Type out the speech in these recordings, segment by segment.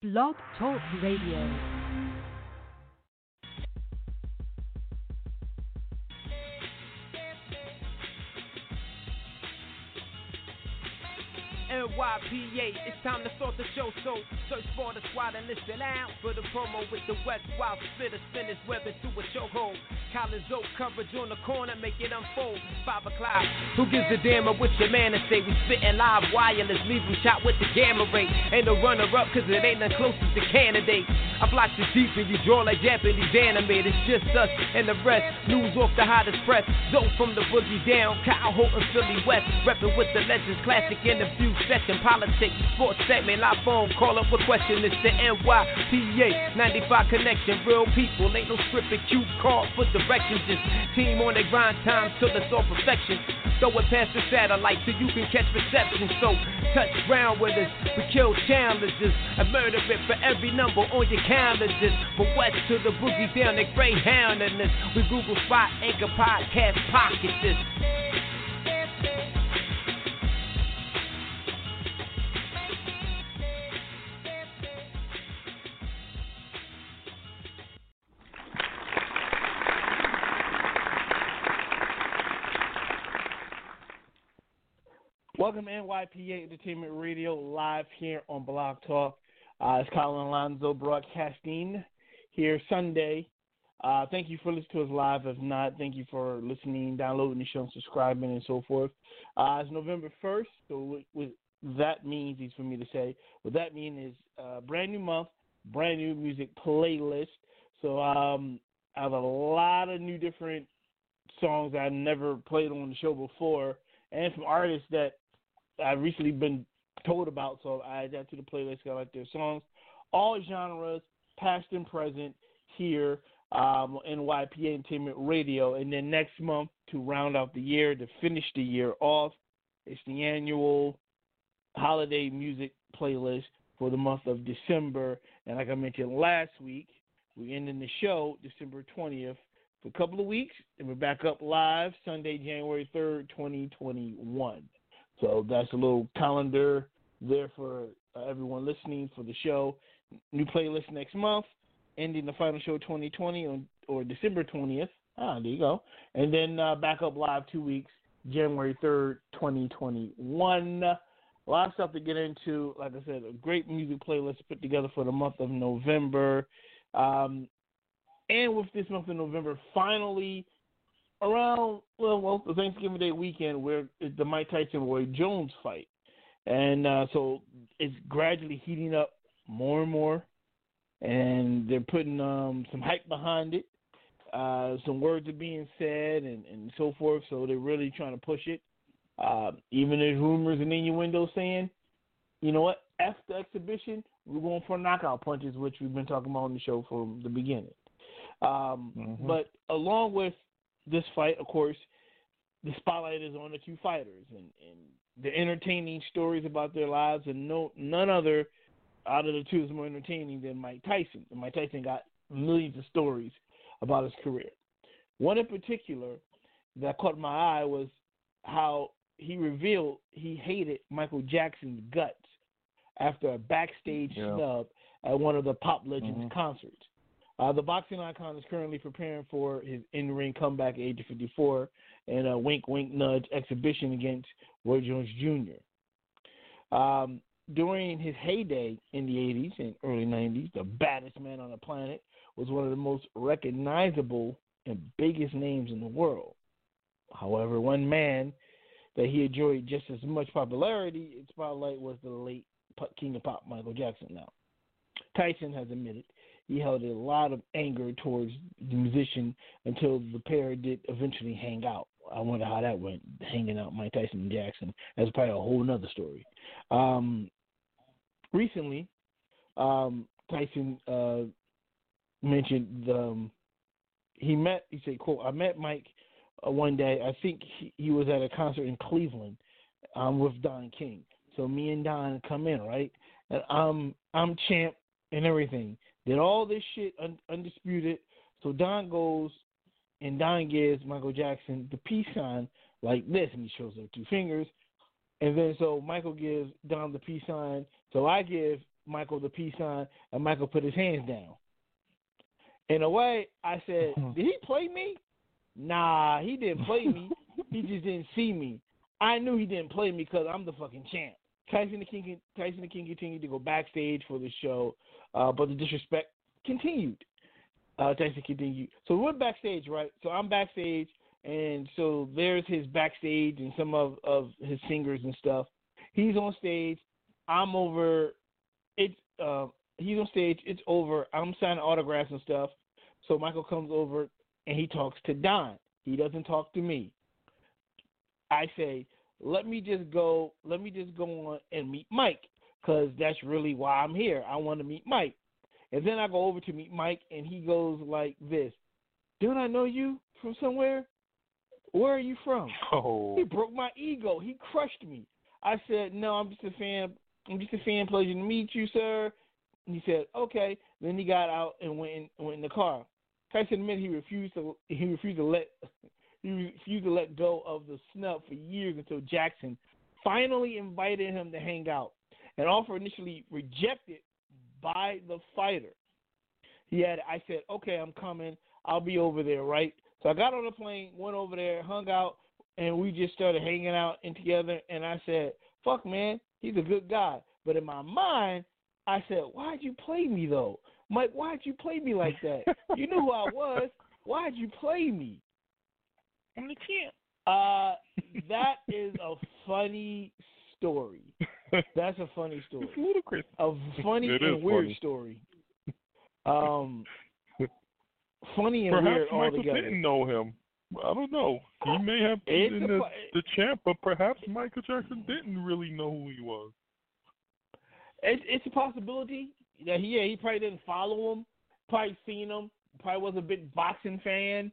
Blog Talk Radio. It's time to start the show, so search for the squad and listen out for the promo with the West Wild Spitter spinners webbing through a chokehold. Collins Oak coverage on the corner, make it unfold. Five o'clock. Who gives a damn what your man to say? We spitting live wireless, leave them shot with the gamma ray. Ain't no runner up, cause it ain't the closest to candidate. I block the deep and you draw like Japanese anime. It's just us and the rest. News off the hottest press. Zoe from the boogie down. Kyle Holton, Philly West. Reppin' with the legends, classic interview session, politics, sports segment, live phone, call up a question. It's the NYPA 95 connection. Real people, ain't no script scripted cue card for directions. Just team on their grind time till it's all perfection. Throw it past the satellite so you can catch reception. So touch ground with us. We kill challenges and murder it for every number on your calendars. From west to the boogie down the Greyhound in this. We Google Spot, Anchor Podcast, Pocket this. Welcome to NYPA Entertainment Radio live here on Blog Talk. Uh, it's Colin Alonzo broadcasting here Sunday. Uh, thank you for listening to us live. If not, thank you for listening, downloading the show, subscribing, and so forth. Uh, it's November 1st, so what, what that means is for me to say. What that means is uh, brand new month, brand new music playlist. So um, I have a lot of new different songs I've never played on the show before, and some artists that I've recently been told about, so I add that to the playlist. I like their songs, all genres, past and present, here um, NYPA Entertainment Radio. And then next month, to round out the year, to finish the year off, it's the annual holiday music playlist for the month of December. And like I mentioned last week, we're ending the show December 20th for a couple of weeks, and we're back up live Sunday, January 3rd, 2021. So that's a little calendar there for everyone listening for the show. New playlist next month, ending the final show 2020 on or December 20th. Ah, there you go. And then uh, back up live two weeks, January 3rd, 2021. A lot of stuff to get into. Like I said, a great music playlist put together for the month of November. Um, and with this month of November, finally around well, well, the Thanksgiving Day weekend, where the Mike Tyson Roy Jones fight, and uh, so it's gradually heating up more and more, and they're putting um, some hype behind it. Uh, some words are being said and, and so forth, so they're really trying to push it. Uh, even there's rumors and innuendos saying, you know what, after the exhibition, we're going for knockout punches, which we've been talking about on the show from the beginning. Um, mm-hmm. But along with this fight, of course, the spotlight is on the two fighters, and, and the entertaining stories about their lives, and no none other out of the two is more entertaining than Mike Tyson. And Mike Tyson got millions of stories about his career. One in particular that caught my eye was how he revealed he hated Michael Jackson's guts after a backstage yeah. snub at one of the Pop Legends mm-hmm. concerts. Uh, the boxing icon is currently preparing for his in-ring comeback at age of 54 and a wink, wink, nudge exhibition against Roy Jones Jr. Um, during his heyday in the 80s and early 90s, the baddest man on the planet was one of the most recognizable and biggest names in the world. However, one man that he enjoyed just as much popularity and spotlight was the late King of Pop, Michael Jackson. Now, Tyson has admitted he held a lot of anger towards the musician until the pair did eventually hang out. I wonder how that went, hanging out Mike Tyson and Jackson. That's probably a whole other story. Um, recently, um, Tyson uh, mentioned the, um, he met. He said, "quote I met Mike uh, one day. I think he, he was at a concert in Cleveland um, with Don King. So me and Don come in, right? And I'm I'm champ and everything. Did all this shit un- undisputed. So Don goes and Don gives Michael Jackson the peace sign like this, and he shows up two fingers. And then so Michael gives Don the peace sign. So I give Michael the peace sign, and Michael put his hands down. In a way, I said, "Did he play me?" Nah, he didn't play me. he just didn't see me. I knew he didn't play me because I'm the fucking champ. Tyson the King, Tyson the King continued to go backstage for the show, uh, but the disrespect continued. Uh, Tyson continued. So we went backstage, right? So I'm backstage, and so there's his backstage and some of of his singers and stuff. He's on stage. I'm over. It's uh, he's on stage. It's over. I'm signing autographs and stuff. So Michael comes over and he talks to Don. He doesn't talk to me. I say, let me just go. Let me just go on and meet Mike because that's really why I'm here. I want to meet Mike. And then I go over to meet Mike, and he goes like this: "Don't I know you from somewhere? Where are you from?" Oh. He broke my ego. He crushed me. I said, "No, I'm just a fan. I'm just a fan. Pleasure to meet you, sir." And he said, "Okay." Then he got out and went in, went in the car. Tyson admitted he refused to he refused to let he refused to let go of the snub for years until Jackson finally invited him to hang out. An offer initially rejected by the fighter. He had I said, Okay, I'm coming. I'll be over there, right? So I got on the plane, went over there, hung out, and we just started hanging out and together and I said, Fuck man, he's a good guy. But in my mind, I said, Why'd you play me though? Mike, why'd you play me like that? you knew who I was. Why'd you play me? I'm the champ. Uh, that is a funny story. That's a funny story. It's ludicrous. A funny It and weird funny. story. Um, funny and Perhaps weird Michael altogether. didn't know him. I don't know. He may have been a the, the champ, but perhaps Michael Jackson didn't really know who he was. It's, it's a possibility that he yeah he probably didn't follow him, probably seen him, probably was a big boxing fan.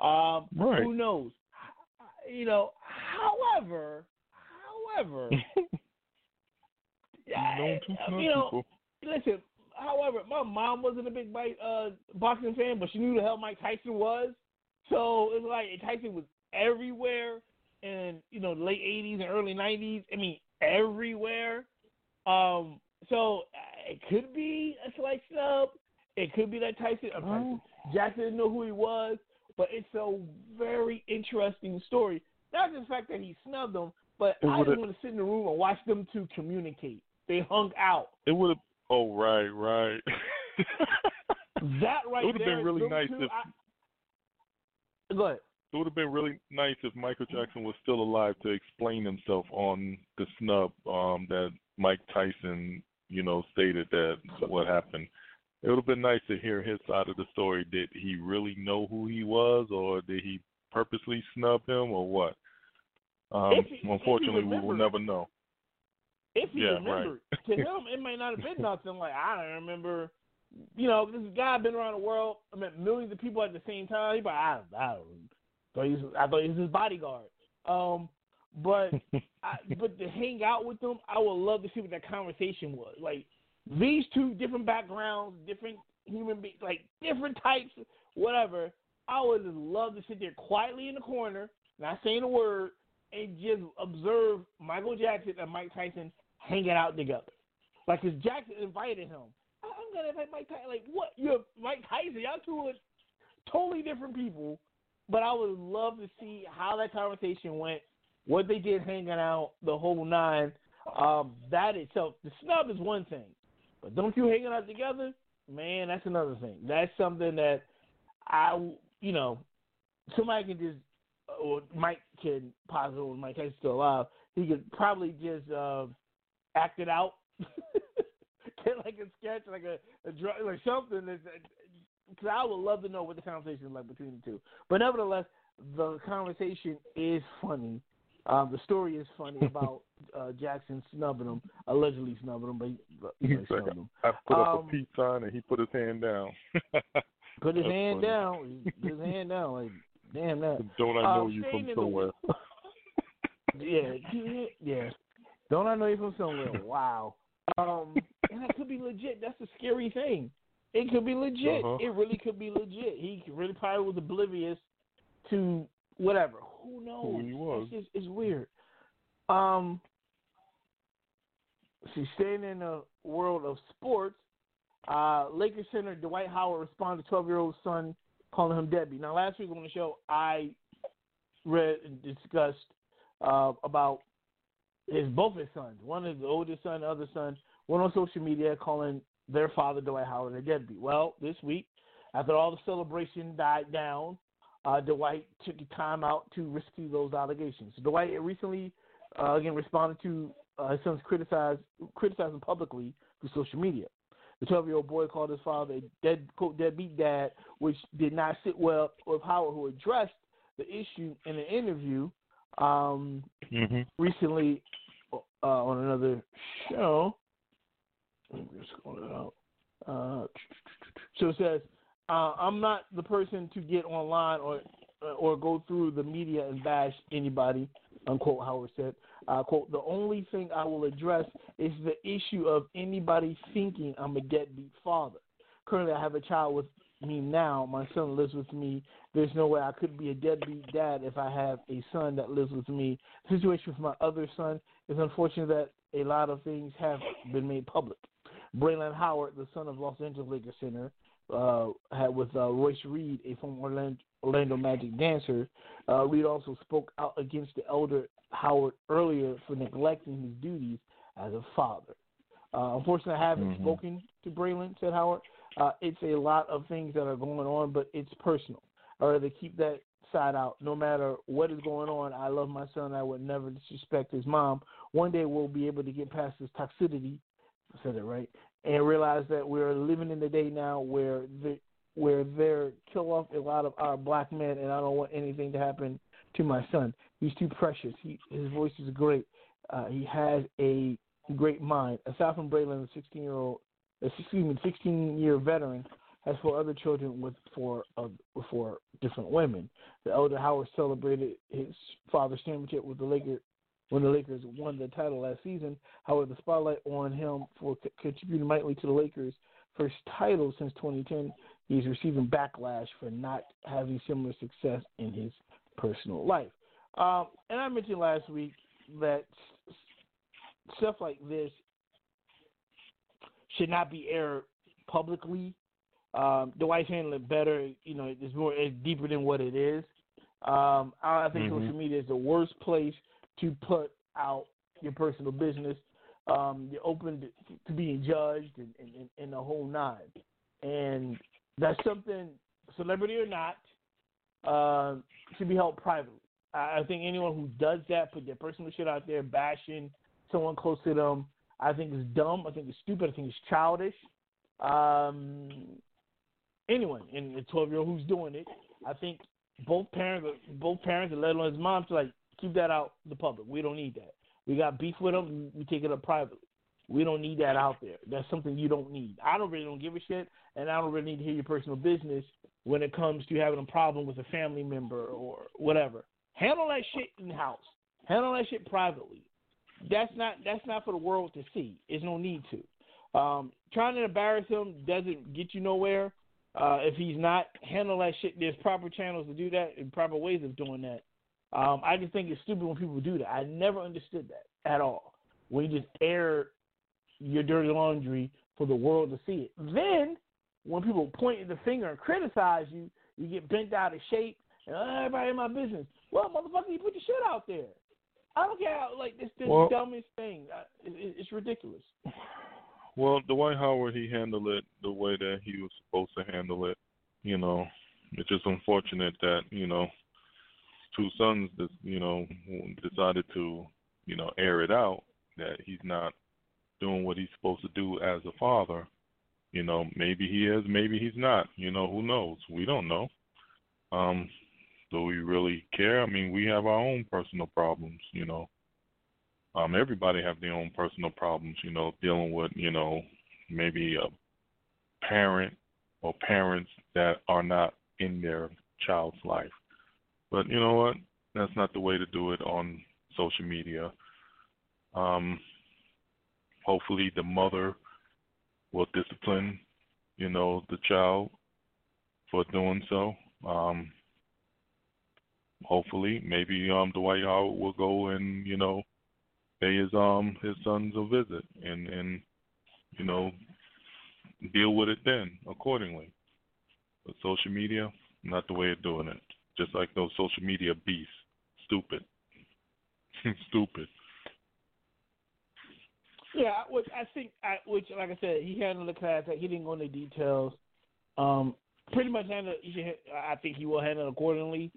Um, Right. Who knows? You know. However, however, yeah, Known to snub you know, people. listen. However, my mom wasn't a big uh, boxing fan, but she knew the hell Mike Tyson was. So it's like Tyson was everywhere in you know late '80s and early '90s. I mean, everywhere. Um, so uh, it could be a slight snub. It could be that Tyson, uh, Tyson Jackson didn't know who he was, but it's a very interesting story. Not just the fact that he snubbed them, but I just want to sit in the room and watch them two communicate. They hung out. It would have. Oh, right, right. That right it would have been really nice two, if I, go ahead. it would have been really nice if Michael Jackson was still alive to explain himself on the snub um, that Mike Tyson, you know, stated that what happened. It would have been nice to hear his side of the story. Did he really know who he was, or did he purposely snub him, or what? Um, he- unfortunately, we will never know. If he Yeah, right. to him it may not have been nothing. Like I don't remember. You know, this guy been around the world. I met millions of people at the same time. He, but I, I, thought he was, I thought he was his bodyguard. Um, but I, but to hang out with them, I would love to see what that conversation was. Like these two different backgrounds, different human beings, like different types, whatever. I would just love to sit there quietly in the corner, not saying a word, and just observe Michael Jackson and Mike Tyson hanging out together. Like, cause Jackson invited him. I- I'm gonna invite Mike Tyson. Like, what? You're Mike Tyson. Y'all two are totally different people. But I would love to see how that conversation went, what they did hanging out, the whole nine. Um, that itself, the snub is one thing, but don't you hanging out together, man, that's another thing. That's something that I, you know, somebody can just, or Mike can possibly, Mike Tyson's still alive, he could probably just uh, act it out, get like a sketch, like a, a dra- like something. Because I would love to know what the conversation is like between the two. But nevertheless, the conversation is funny. Um, the story is funny about uh, Jackson snubbing him, allegedly snubbing him, but he, but, you know, he He's like, snubbed him. I put up Um, a peace sign and he put his hand down. Put his That's hand funny. down. Put his hand down. Like, damn that. Don't I know Um, you from somewhere? Yeah, yeah, yeah. Don't I know you from somewhere? Wow. Um, and that could be legit. That's a scary thing. It could be legit. Uh-huh. It really could be legit. He really probably was oblivious to whatever. Who knows? Who he was. It's it's weird. Um, she's staying in the world of sports. Uh, Lakers center Dwight Howard responded to 12 year old son calling him Debbie. Now, last week on the show, I read and discussed uh, about his both his sons. One is the oldest son, the other son went on social media calling their father Dwight Howard a deadbeat. Well, this week, after all the celebration died down, uh, Dwight took the time out to rescue those allegations. Dwight recently, uh, again, responded to uh, his son's criticized criticizing publicly through social media. The 12 year old boy called his father a dead quote deadbeat dad, which did not sit well with Howard, who addressed the issue in an interview um, mm-hmm. recently uh, on another show. Let me just call it out. Uh, so it says, uh, "I'm not the person to get online or or go through the media and bash anybody." Unquote. Howard said. Uh, quote, the only thing I will address is the issue of anybody thinking I'm a deadbeat father. Currently, I have a child with me now. My son lives with me. There's no way I could be a deadbeat dad if I have a son that lives with me. The situation with my other son is unfortunate that a lot of things have been made public. Braylon Howard, the son of Los Angeles Lakers center, uh, had with uh, Royce Reed, a former Orlando, Orlando Magic dancer. Uh, Reed also spoke out against the elder Howard earlier for neglecting his duties as a father. Uh, unfortunately, I haven't mm-hmm. spoken to Braylon, said Howard. Uh, it's a lot of things that are going on, but it's personal. I'd rather keep that side out. No matter what is going on, I love my son. I would never disrespect his mom. One day we'll be able to get past this toxicity. I said it right, and realize that we're living in the day now where the where they're kill off a lot of our black men, and I don't want anything to happen to my son. He's too precious. He his voice is great. Uh, he has a great mind. Aside from Braylon, the 16 year old, excuse me, 16 year veteran, has four other children with four with four different women. The elder Howard celebrated his father's championship with the Lakers when the Lakers won the title last season. However, the spotlight on him for c- contributing mightily to the Lakers' first title since 2010. He's receiving backlash for not having similar success in his personal life. Um, and I mentioned last week that stuff like this should not be aired publicly. Um, Dwight's handling it better. You know, it's more it's deeper than what it is. Um, I think mm-hmm. social media is the worst place to put out your personal business. Um, you're open to, to being judged and, and, and the whole nine. And that's something, celebrity or not, uh, should be held privately. I think anyone who does that, put their personal shit out there, bashing someone close to them, I think is dumb. I think it's stupid. I think it's childish. Um, anyone, and the 12 year old who's doing it, I think both parents, both parents, and let alone his mom, like keep that out the public. We don't need that. We got beef with them. We take it up privately. We don't need that out there. That's something you don't need. I don't really don't give a shit, and I don't really need to hear your personal business when it comes to having a problem with a family member or whatever. Handle that shit in house. Handle that shit privately. That's not that's not for the world to see. There's no need to. Um, trying to embarrass him doesn't get you nowhere. Uh, if he's not handle that shit, there's proper channels to do that and proper ways of doing that. Um, I just think it's stupid when people do that. I never understood that at all. When you just air your dirty laundry for the world to see it. Then when people point the finger and criticize you, you get bent out of shape and oh, everybody in my business. Well, motherfucker, you put your shit out there. I don't care. How, like it's the well, dumbest thing. It, it's ridiculous. Well, Dwight Howard, he handled it the way that he was supposed to handle it. You know, it's just unfortunate that you know two sons, that you know, decided to you know air it out that he's not doing what he's supposed to do as a father. You know, maybe he is, maybe he's not. You know, who knows? We don't know. Um, do we really care? I mean, we have our own personal problems, you know. Um, everybody have their own personal problems, you know, dealing with, you know, maybe a parent or parents that are not in their child's life. But you know what? That's not the way to do it on social media. Um, hopefully, the mother will discipline, you know, the child for doing so. Um, hopefully, maybe um Dwight Howard will go and you know pay his um his sons a visit and and you know deal with it then accordingly. But social media, not the way of doing it. Just like those social media beasts, stupid, stupid. Yeah, which I think, I, which like I said, he handled the class. He didn't go into details. Um, pretty much handled. Should, I think he will handle accordingly,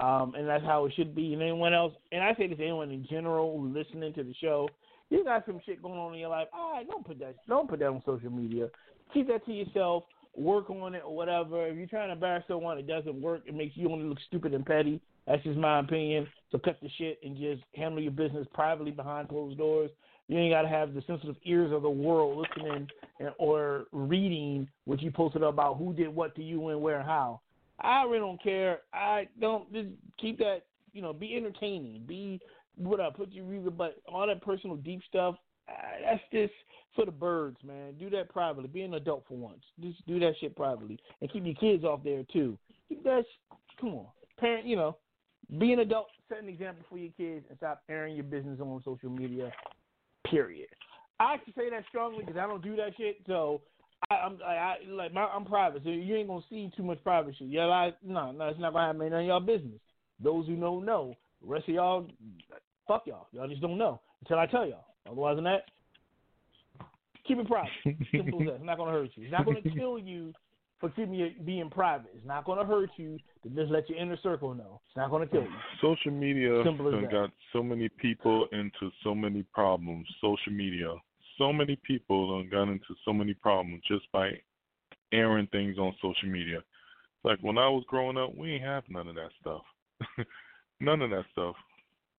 um, and that's how it should be. And anyone else, and I say this to anyone in general listening to the show, you got some shit going on in your life. All right, don't put that. Don't put that on social media. Keep that to yourself. Work on it or whatever. If you're trying to embarrass someone, it doesn't work. It makes you only look stupid and petty. That's just my opinion. So cut the shit and just handle your business privately behind closed doors. You ain't got to have the sensitive ears of the world listening and, or reading what you posted about who did what to you and where and how. I really don't care. I don't just keep that. You know, be entertaining. Be what I put you reason, but all that personal deep stuff. Uh, that's just for the birds, man. Do that privately. Be an adult for once. Just do that shit privately, and keep your kids off there too. Keep that. Come on, parent. You know, be an adult. Set an example for your kids, and stop airing your business on social media Period. I can say that strongly because I don't do that shit. So I, I'm I, I like my, I'm private, so you ain't gonna see too much private shit. Yeah, like no, no, it's not gonna happen. None of y'all business. Those who know know. The rest of y'all, fuck y'all. Y'all just don't know until I tell y'all. Otherwise than that, keep it private. Simple as that. It's not gonna hurt you. It's not gonna kill you for keeping you being private. It's not going to hurt you to just let your inner circle know. It's not going to kill you. Social media got so many people into so many problems. Social media, so many people got into so many problems just by airing things on social media. Like when I was growing up, we ain't have none of that stuff. none of that stuff.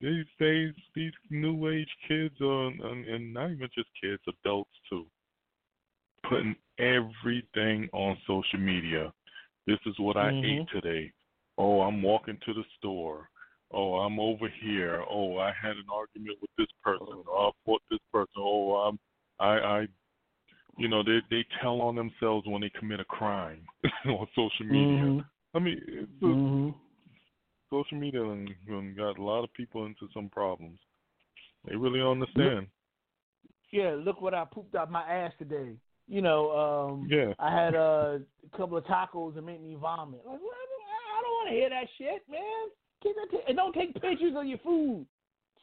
These days, these new age kids, are, and and not even just kids, adults too putting everything on social media. This is what I mm-hmm. ate today. Oh, I'm walking to the store. Oh, I'm over here. Oh, I had an argument with this person. Oh, I fought this person. Oh, I'm I I you know, they they tell on themselves when they commit a crime on social media. Mm-hmm. I mean, it's mm-hmm. Social media and, and got a lot of people into some problems. They really understand. Yeah, look what I pooped out my ass today you know, um, yeah. I had uh, a couple of tacos and made me vomit. Like, well, I don't want to hear that shit, man. And don't take pictures of your food.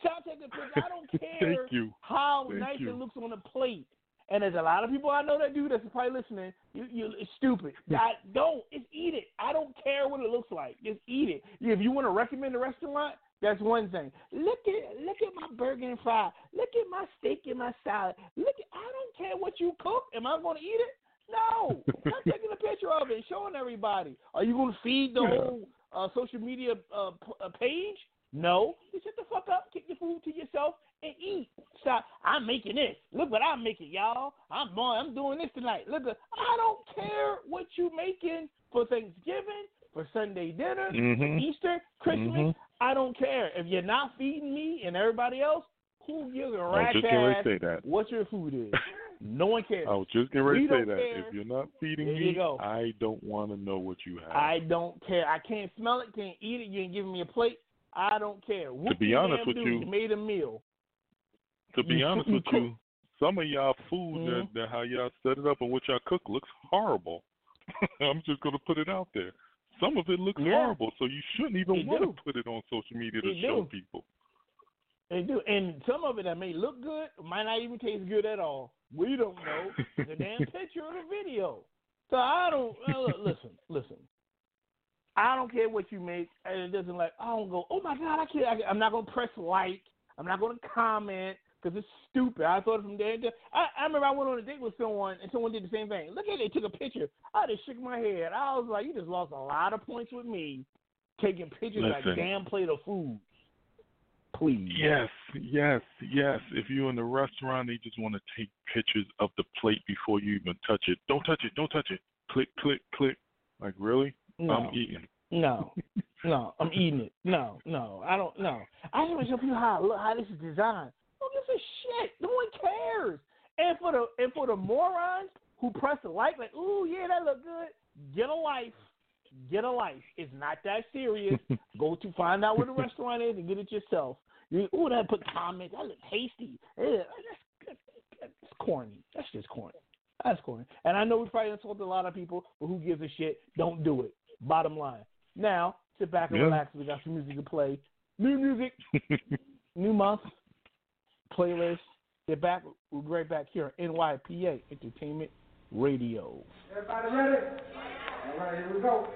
Stop taking pictures. I don't care how Thank nice you. it looks on the plate. And there's a lot of people I know that do that's Probably listening. You, you, it's stupid. I don't. Just eat it. I don't care what it looks like. Just eat it. If you want to recommend a restaurant, that's one thing. Look at look at my burger and fry. Look at my steak and my salad. Look at I don't care what you cook. Am I going to eat it? No. I'm taking a picture of it, showing everybody. Are you going to feed the whole uh, social media uh, p- uh, page? No. You shut the fuck up, keep your food to yourself, and eat. Stop. I'm making this. Look what I'm making, y'all. I'm I'm doing this tonight. Look, I don't care what you making for Thanksgiving, for Sunday dinner, mm-hmm. for Easter, Christmas. Mm-hmm. I don't care. If you're not feeding me and everybody else, who gives a rat ass say that. what your food is? no one cares. I was just getting ready we to say that. Care. If you're not feeding there me. I don't want to know what you have. I don't care. I can't smell it, can't eat it. You ain't giving me a plate. I don't care. What to be honest with you, you, made a meal. To be honest with you, some of y'all food mm-hmm. that, that how y'all set it up and what y'all cook looks horrible. I'm just gonna put it out there. Some of it looks yeah. horrible, so you shouldn't even want to put it on social media to They show do. people. They do, and some of it that may look good might not even taste good at all. We don't know the damn picture of the video. So I don't uh, listen. Listen, I don't care what you make, and it doesn't like. I don't go. Oh my god, I can't. I, I'm not gonna press like. I'm not gonna comment because it's stupid. I thought it from there. I, I remember I went on a date with someone, and someone did the same thing. Look at it. They took a picture. I just shook my head. I was like, you just lost a lot of points with me taking pictures of a damn plate of food. Please. Yes, yes, yes. If you're in the restaurant, they just want to take pictures of the plate before you even touch it. Don't touch it. Don't touch it. Click, click, click. Like really? No. I'm eating. No. No, I'm eating it. No, no, I don't. No, I even show people how look how this is designed. Who gives a shit? No one cares. And for the and for the morons who press the like, like, ooh yeah, that look good. Get a life. Get a life. It's not that serious. Go to find out where the restaurant is and get it yourself. You, ooh, that put comments. That look tasty. Yeah, that's, that's corny. That's just corny. That's corny. And I know we probably insulted a lot of people, but who gives a shit? Don't do it. Bottom line. Now, sit back and relax. We got some music to play. New music, new month, playlist. Get back. We'll be right back here on NYPA Entertainment Radio. Everybody ready? All right, here we go.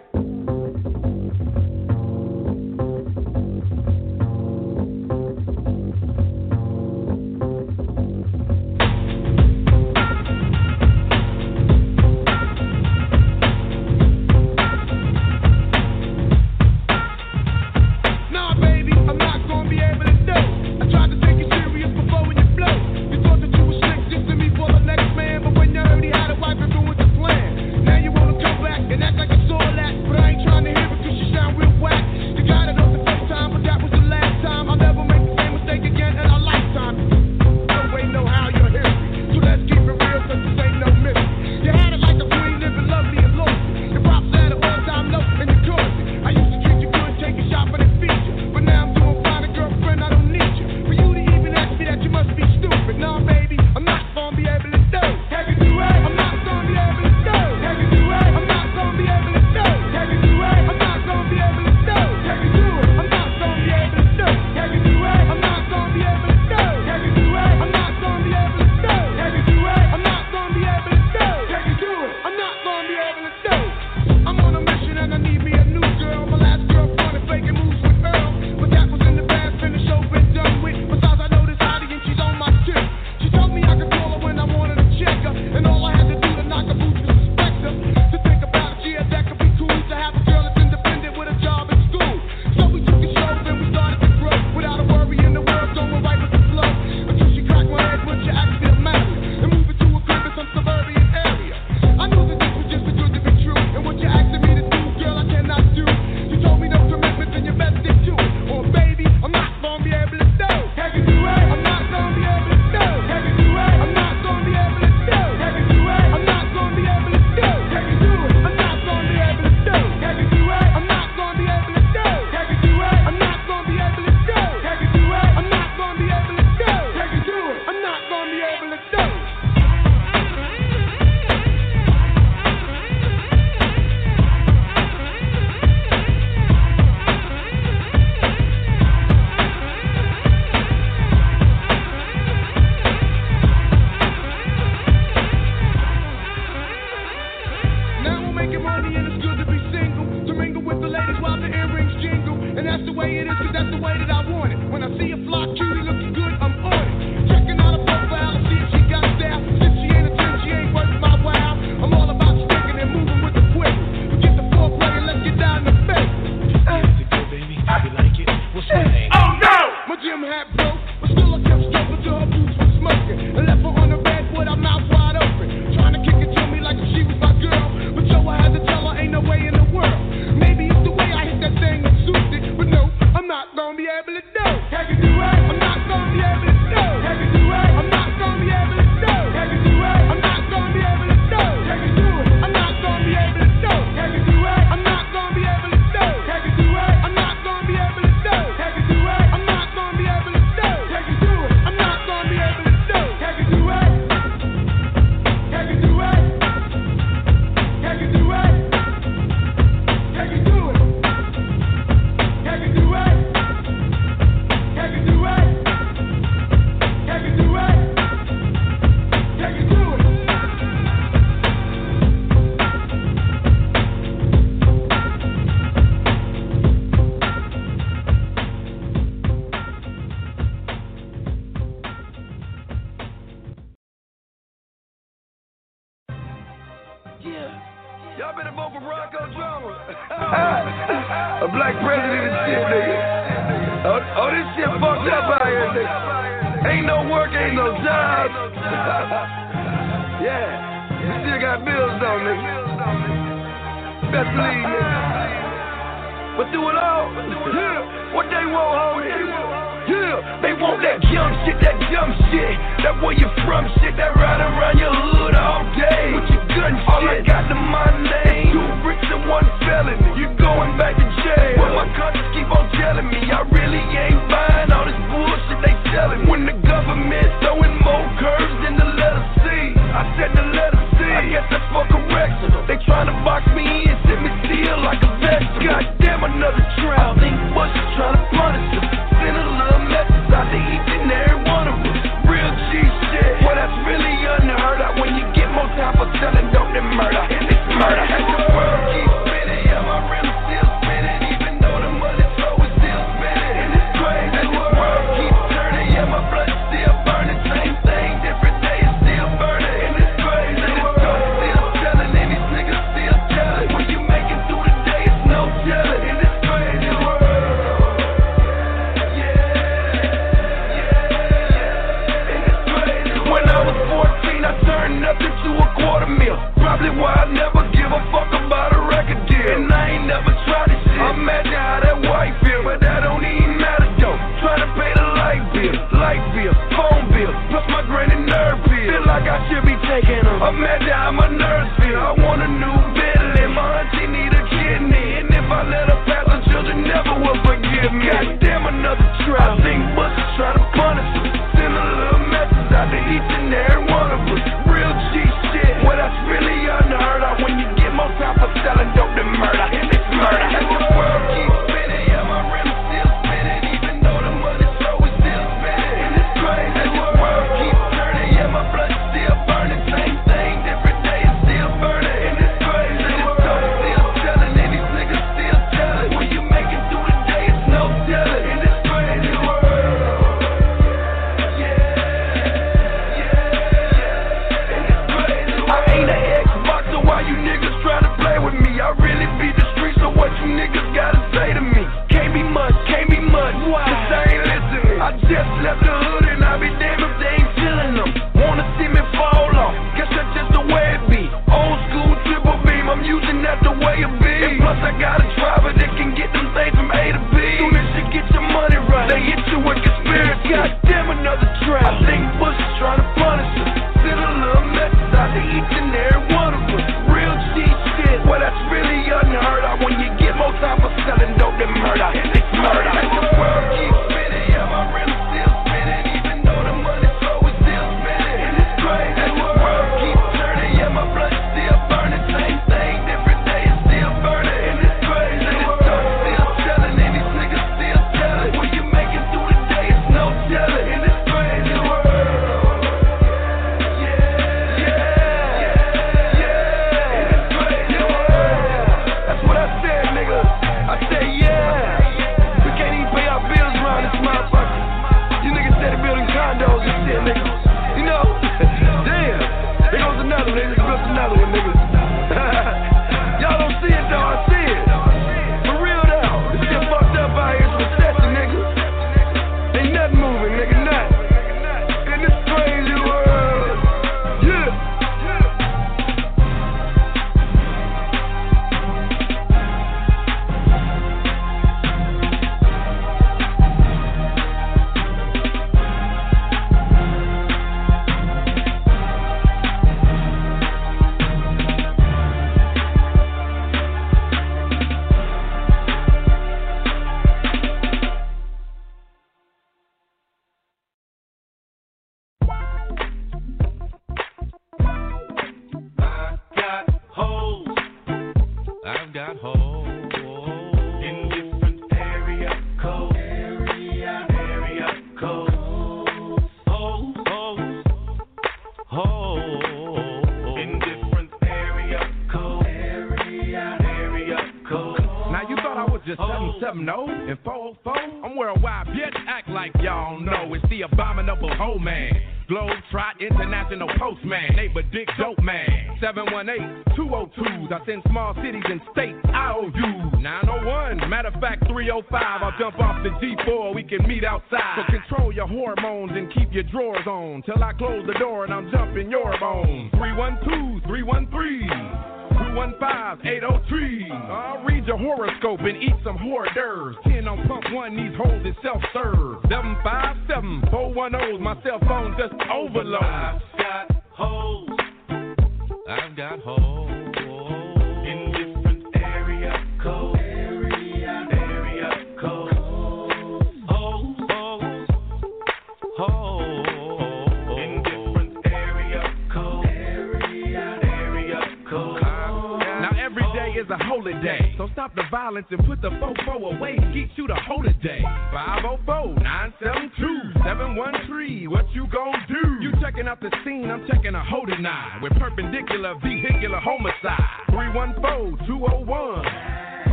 that's the way it is, cause that's the way that I want.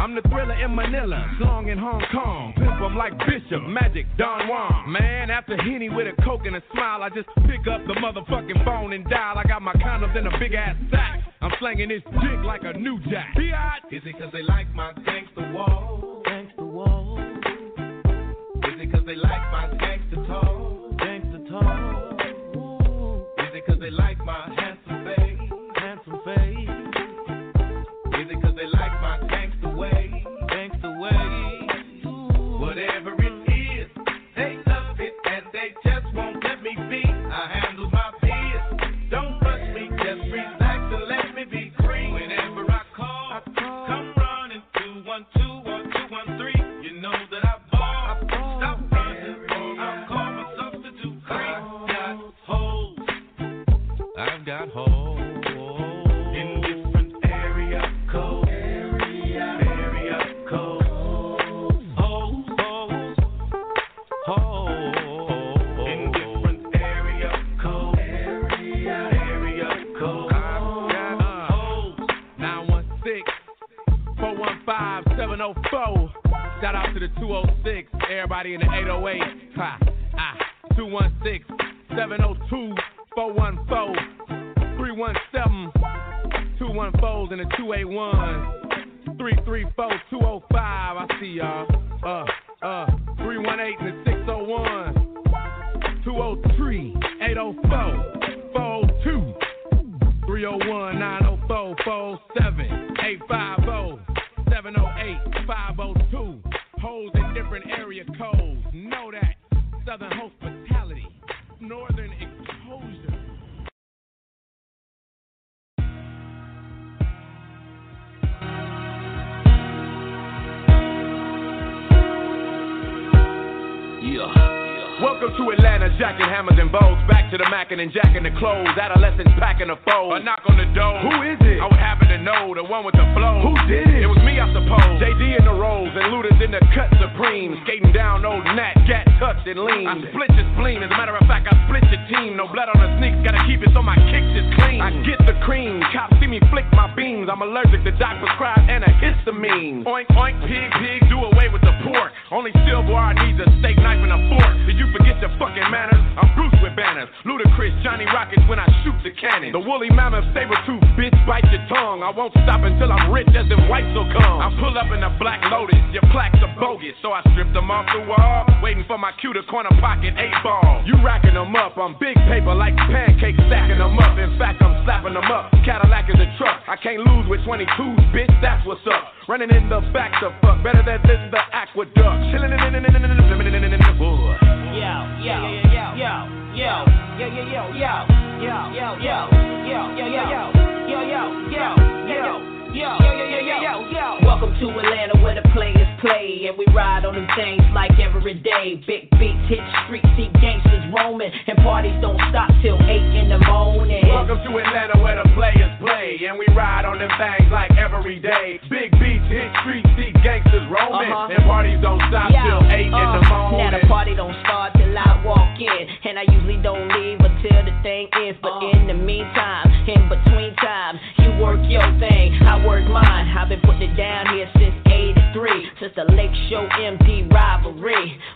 I'm the thriller in Manila. Slong in Hong Kong. Pimp 'em like Bishop, Magic, Don Juan. Man, after Henny with a coke and a smile, I just pick up the motherfucking phone and dial. I got my condoms in a big ass sack. I'm slanging this dick like a new jack. Is it cause they like my gangster wall? Gangsta wall, Is it cause they like my gangster talk?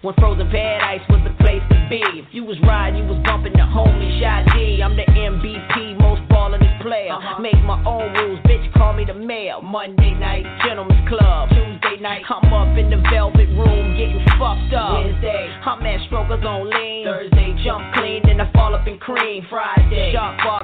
When Frozen Paradise was the place to be. If you was riding, you was bumping the homie Shy D. I'm the MVP, most ballin'est player. Uh-huh. Make my own rules, bitch. Call me the mayor. Monday night, Gentlemen's Club. Tuesday night, I'm up in the velvet room getting fucked up. Wednesday, I'm at Strokers on lean. Thursday, jump clean, then I fall up in cream. Friday, Shark Bar Kaya with Frank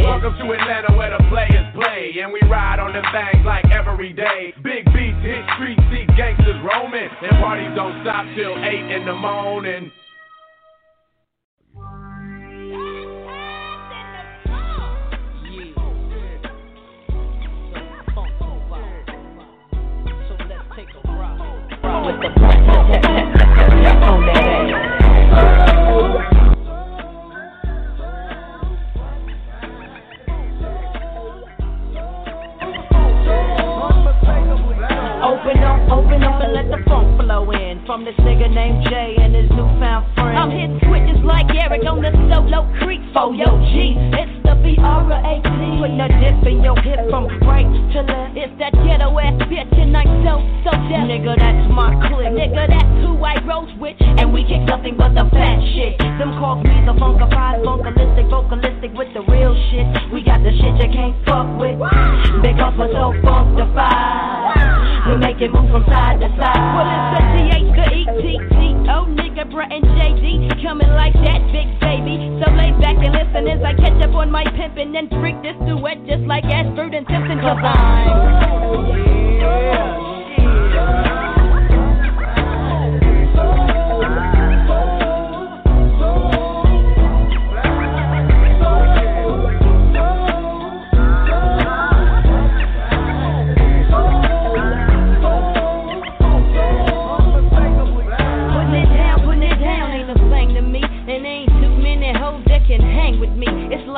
Welcome to Atlanta where the players play, and we ride on them things like every day. Big beats hit streets, see gangsters roaming, and parties don't stop till 8 in the morning. with the on that let the funk flow in From this nigga named Jay and his newfound friend. I'm hitting switches like Eric on the solo creek for yo G. It's the B-R-A-T. Putting a dip in your hip from right to left. It's that ghetto ass bitch and I'm so, so deaf. Nigga, that's my clique Nigga, that's who I rose with. And we kick nothing but the fat shit. Them calls me the funkified, funkalistic, vocalistic vocalistic with the real shit. We got the shit you can't fuck with. Because we're so funkified. We make it move from side to side. Well, it's the The E-T-T. Oh, nigga, Brett and JD coming like that, big baby. So lay back and listen as I catch up on my pimpin' and freak this duet just like Ashford and Simpson. Cause Putting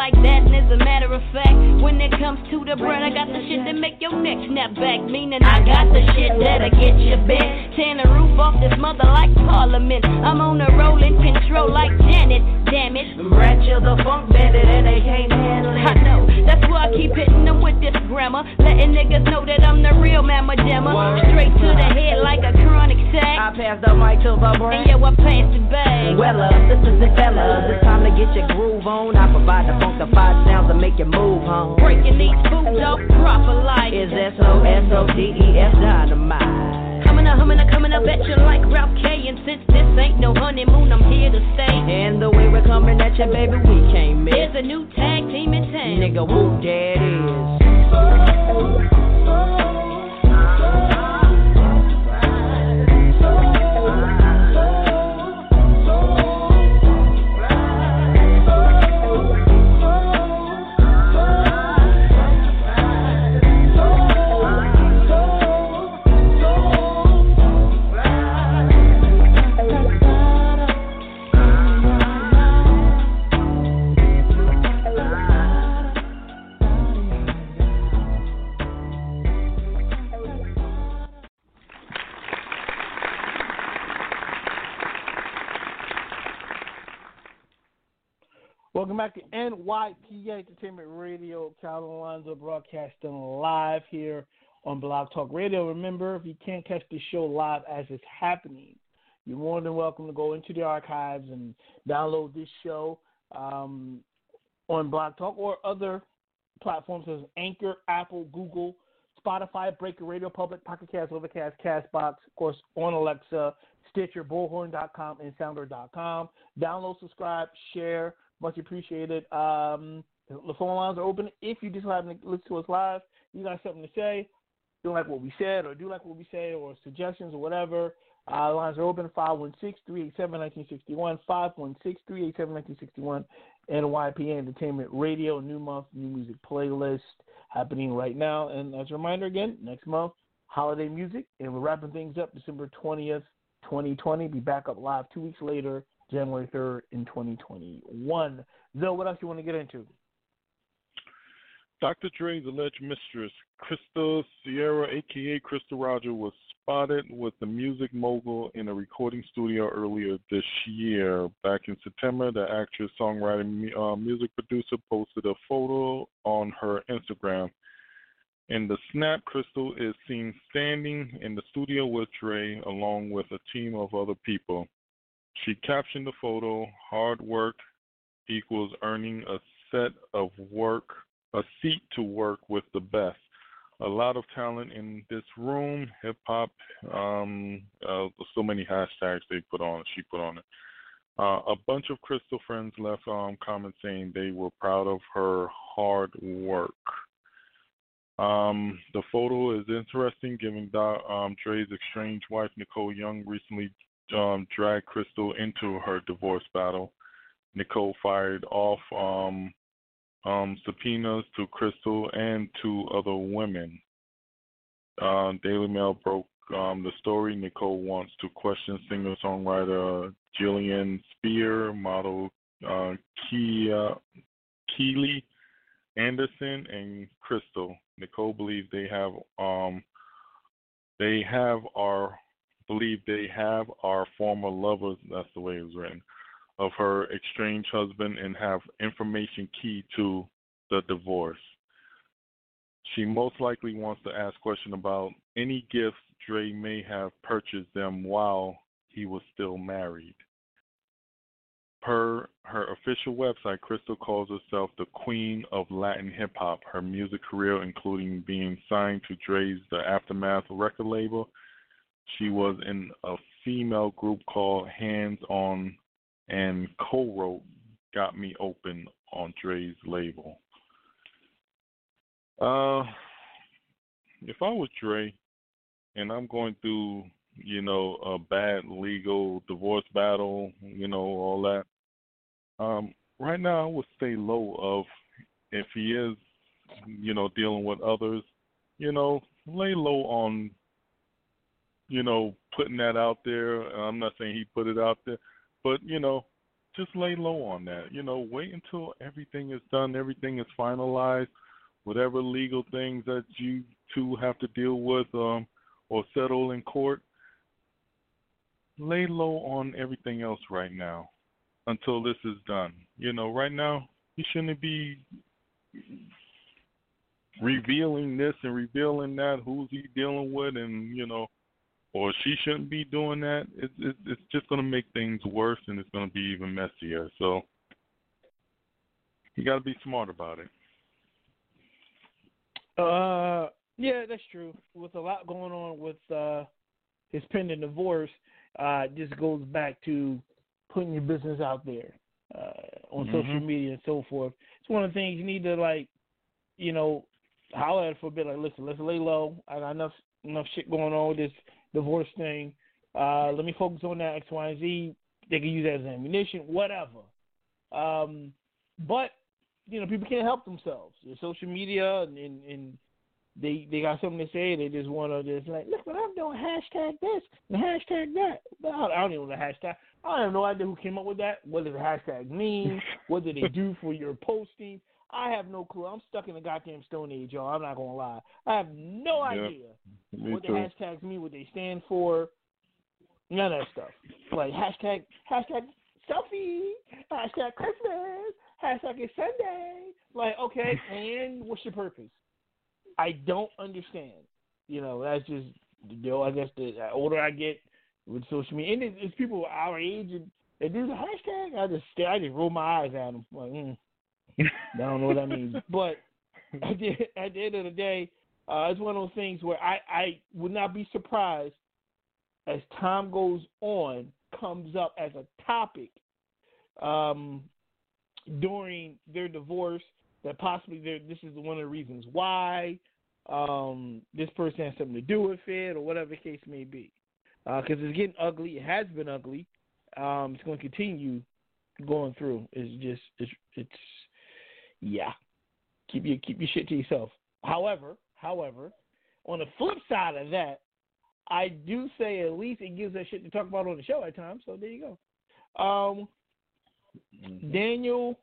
like that, and a matter of fact, when it comes to the bread, I got the shit that make your neck snap back. Meaning I got the shit that'll get you bent. Tearing the roof off this mother like Parliament. I'm on a rolling control like Janet. Damn it. Chill the funk bandit and they can't handle it I know, that's why I keep hitting them with this grammar. Letting niggas know that I'm the real mamma jammer. Straight to the head like a chronic sack. I pass the mic to the And brain yo, I pass the bag. Well, this is the fellas. It's time to get your groove on. I provide the funkified sounds that make you move home. Breaking these boots off proper like Is S O S O D E S dynamite. Coming up, up, coming up at you like Ralph K. And since this ain't no honeymoon, I'm here to stay. And the way we're coming at you, baby, we can't miss. There's a new tag team in town. Nigga, whoop, there it is. Welcome to Entertainment Radio. Calvin Alonzo broadcasting live here on Blog Talk Radio. Remember, if you can't catch the show live as it's happening, you're more than welcome to go into the archives and download this show um, on Blog Talk or other platforms such as Anchor, Apple, Google, Spotify, Breaker Radio, Public, Pocket Cast, Overcast, Castbox, of course, on Alexa, Stitcher, Bullhorn.com, and Sounder.com. Download, subscribe, share. Much appreciated. Um, the phone lines are open. If you just happen to listen to us live, you got something to say, don't like what we said, or do like what we say, or suggestions, or whatever, uh, lines are open 516 387 1961, 516 387 1961, NYPA Entertainment Radio, new month, new music playlist happening right now. And as a reminder, again, next month, holiday music, and we're wrapping things up December 20th, 2020. Be back up live two weeks later, January 3rd, in 2021. Zoe, what else you want to get into? Dr. Dre's alleged mistress, Crystal Sierra, aka Crystal Roger, was spotted with the music mogul in a recording studio earlier this year. Back in September, the actress, songwriter, uh, music producer posted a photo on her Instagram. In the snap, Crystal is seen standing in the studio with Dre along with a team of other people. She captioned the photo, hard work equals earning a set of work, a seat to work with the best. A lot of talent in this room, hip hop, um, uh, so many hashtags they put on, she put on it. Uh, a bunch of Crystal friends left um, comments saying they were proud of her hard work. Um, the photo is interesting, given um, Dre's estranged wife Nicole Young recently um, Crystal into her divorce battle. Nicole fired off um, um, subpoenas to Crystal and to other women. Uh, Daily Mail broke um, the story. Nicole wants to question singer songwriter Jillian Speer, model uh, Kia, Keely Anderson, and Crystal. Nicole believes they have um, they have our believe they have our former lovers. That's the way it was written of her estranged husband and have information key to the divorce. She most likely wants to ask question about any gifts Dre may have purchased them while he was still married. Per her official website, Crystal calls herself the queen of Latin hip hop. Her music career, including being signed to Dre's The Aftermath record label, she was in a female group called Hands On and co-wrote "Got Me Open" on Dre's label. Uh, if I was Dre, and I'm going through, you know, a bad legal divorce battle, you know, all that. Um, right now, I would stay low. Of if he is, you know, dealing with others, you know, lay low on, you know, putting that out there. I'm not saying he put it out there, but you know, just lay low on that. You know, wait until everything is done, everything is finalized, whatever legal things that you two have to deal with um, or settle in court. Lay low on everything else right now until this is done. You know, right now you shouldn't be revealing this and revealing that. Who's he dealing with, and you know or she shouldn't be doing that, it, it, it's just going to make things worse and it's going to be even messier. So you got to be smart about it. Uh, yeah, that's true. With a lot going on with uh, his pending divorce, uh, this goes back to putting your business out there uh, on mm-hmm. social media and so forth. It's one of the things you need to like, you know, holler at for a bit. Like, listen, let's lay low. I got enough enough shit going on with this divorce thing. Uh, let me focus on that X, Y, and Z. They can use that as ammunition, whatever. Um, but you know, people can't help themselves. Your social media and, and, and they they got something to say. They just want to just like, look what I'm doing. Hashtag this and hashtag that. But I don't even know the hashtag. I have no idea who came up with that. What does the hashtag mean? what do they do for your posting? I have no clue. I'm stuck in the goddamn Stone Age, y'all. I'm not gonna lie. I have no idea what the hashtags mean, what they stand for, none of that stuff. Like hashtag hashtag selfie, hashtag Christmas, hashtag it's Sunday. Like, okay, and what's your purpose? I don't understand. You know, that's just you know, I guess the older I get with social media, and it's, it's people our age and they do the hashtag. I just stare, I just roll my eyes at them. Like, mm. I don't know what that means, but at the, at the end of the day, uh, it's one of those things where I, I would not be surprised as time goes on comes up as a topic um, during their divorce that possibly this is one of the reasons why um, this person has something to do with it or whatever the case may be. Because uh, it's getting ugly. It has been ugly. Um, it's going to continue going through. It's just it's it's yeah, keep your keep your shit to yourself. However, however, on the flip side of that, I do say at least it gives us shit to talk about on the show at times. So there you go. Um, mm-hmm. Daniel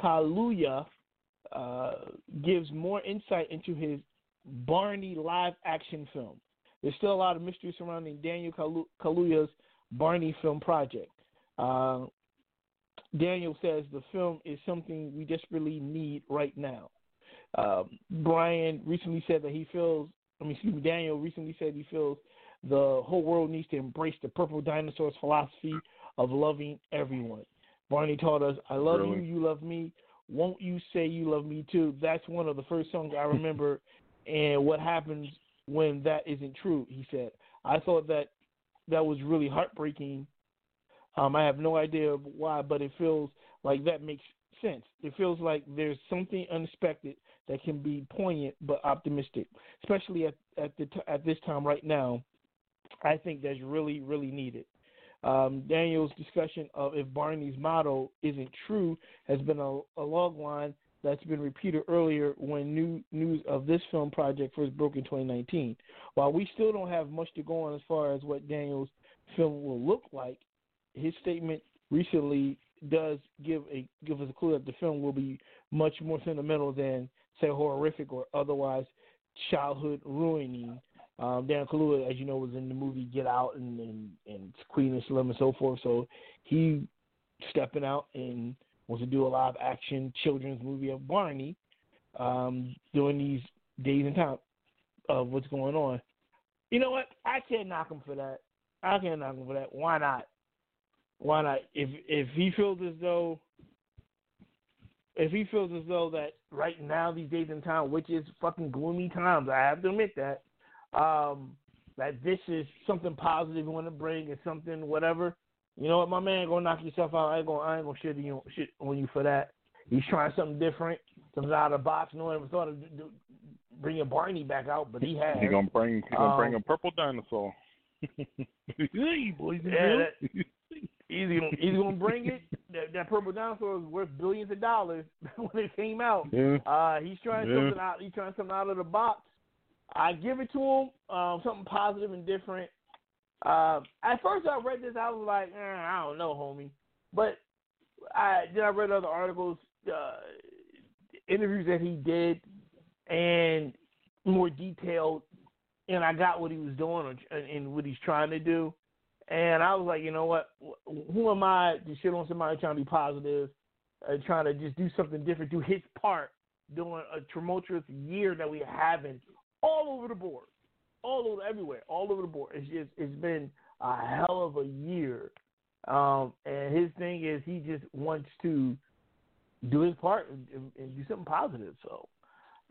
Kaluuya uh, gives more insight into his Barney live action film. There's still a lot of mystery surrounding Daniel Kaluuya's Barney film project. Uh, Daniel says the film is something we desperately need right now. Um, Brian recently said that he feels. I mean, excuse me, Daniel recently said he feels the whole world needs to embrace the purple dinosaur's philosophy of loving everyone. Barney taught us, "I love Really? you, you love me. Won't you say you love me too?" That's one of the first songs I remember. and what happens when that isn't true? He said. I thought that that was really heartbreaking. Um, I have no idea why, but it feels like that makes sense. It feels like there's something unexpected that can be poignant but optimistic, especially at at the t- at this time right now. I think that's really really needed. Um, Daniel's discussion of if Barney's motto isn't true has been a, a log line that's been repeated earlier when new news of this film project first broke in 2019. While we still don't have much to go on as far as what Daniel's film will look like, his statement recently does give a give us a clue that the film will be much more sentimental than say horrific or otherwise childhood ruining. Um, Dan Kaluuya, as you know, was in the movie Get Out and and, and Queen and Slim and so forth. So he stepping out and wants to do a live action children's movie of Barney um, during these days and time of what's going on. You know what? I can't knock him for that. I can't knock him for that. Why not? Why not? If if he feels as though if he feels as though that right now these days in time, which is fucking gloomy times, I have to admit that, um, that this is something positive you want to bring and something whatever. You know what, my man, go knock yourself out. I ain't gonna I ain't gonna shit you shit on you for that. He's trying something different, something out of the box. No one ever thought of do, bringing Barney back out, but he has. He gonna bring he gonna bring Um, a purple dinosaur. hey boys and Yeah, girls. that- He's gonna, he's gonna bring it. That, that purple dinosaur was worth billions of dollars when it came out. Yeah. Uh, he's trying Yeah. something out. He's trying something out of the box. I give it to him. Um, something positive and different. Uh, at first, I read this. I was like, eh, I don't know, homie. But I then I read other articles, uh, interviews that he did, and more detailed. And I got what he was doing and, and what he's trying to do. And I was like, you know what? Who am I to shit on somebody trying to be positive, uh, trying to just do something different, do his part, doing a tumultuous year that we haven't all over the board, all over everywhere, all over the board. It's just it's been a hell of a year. Um, and his thing is he just wants to do his part and, and, do something positive. So,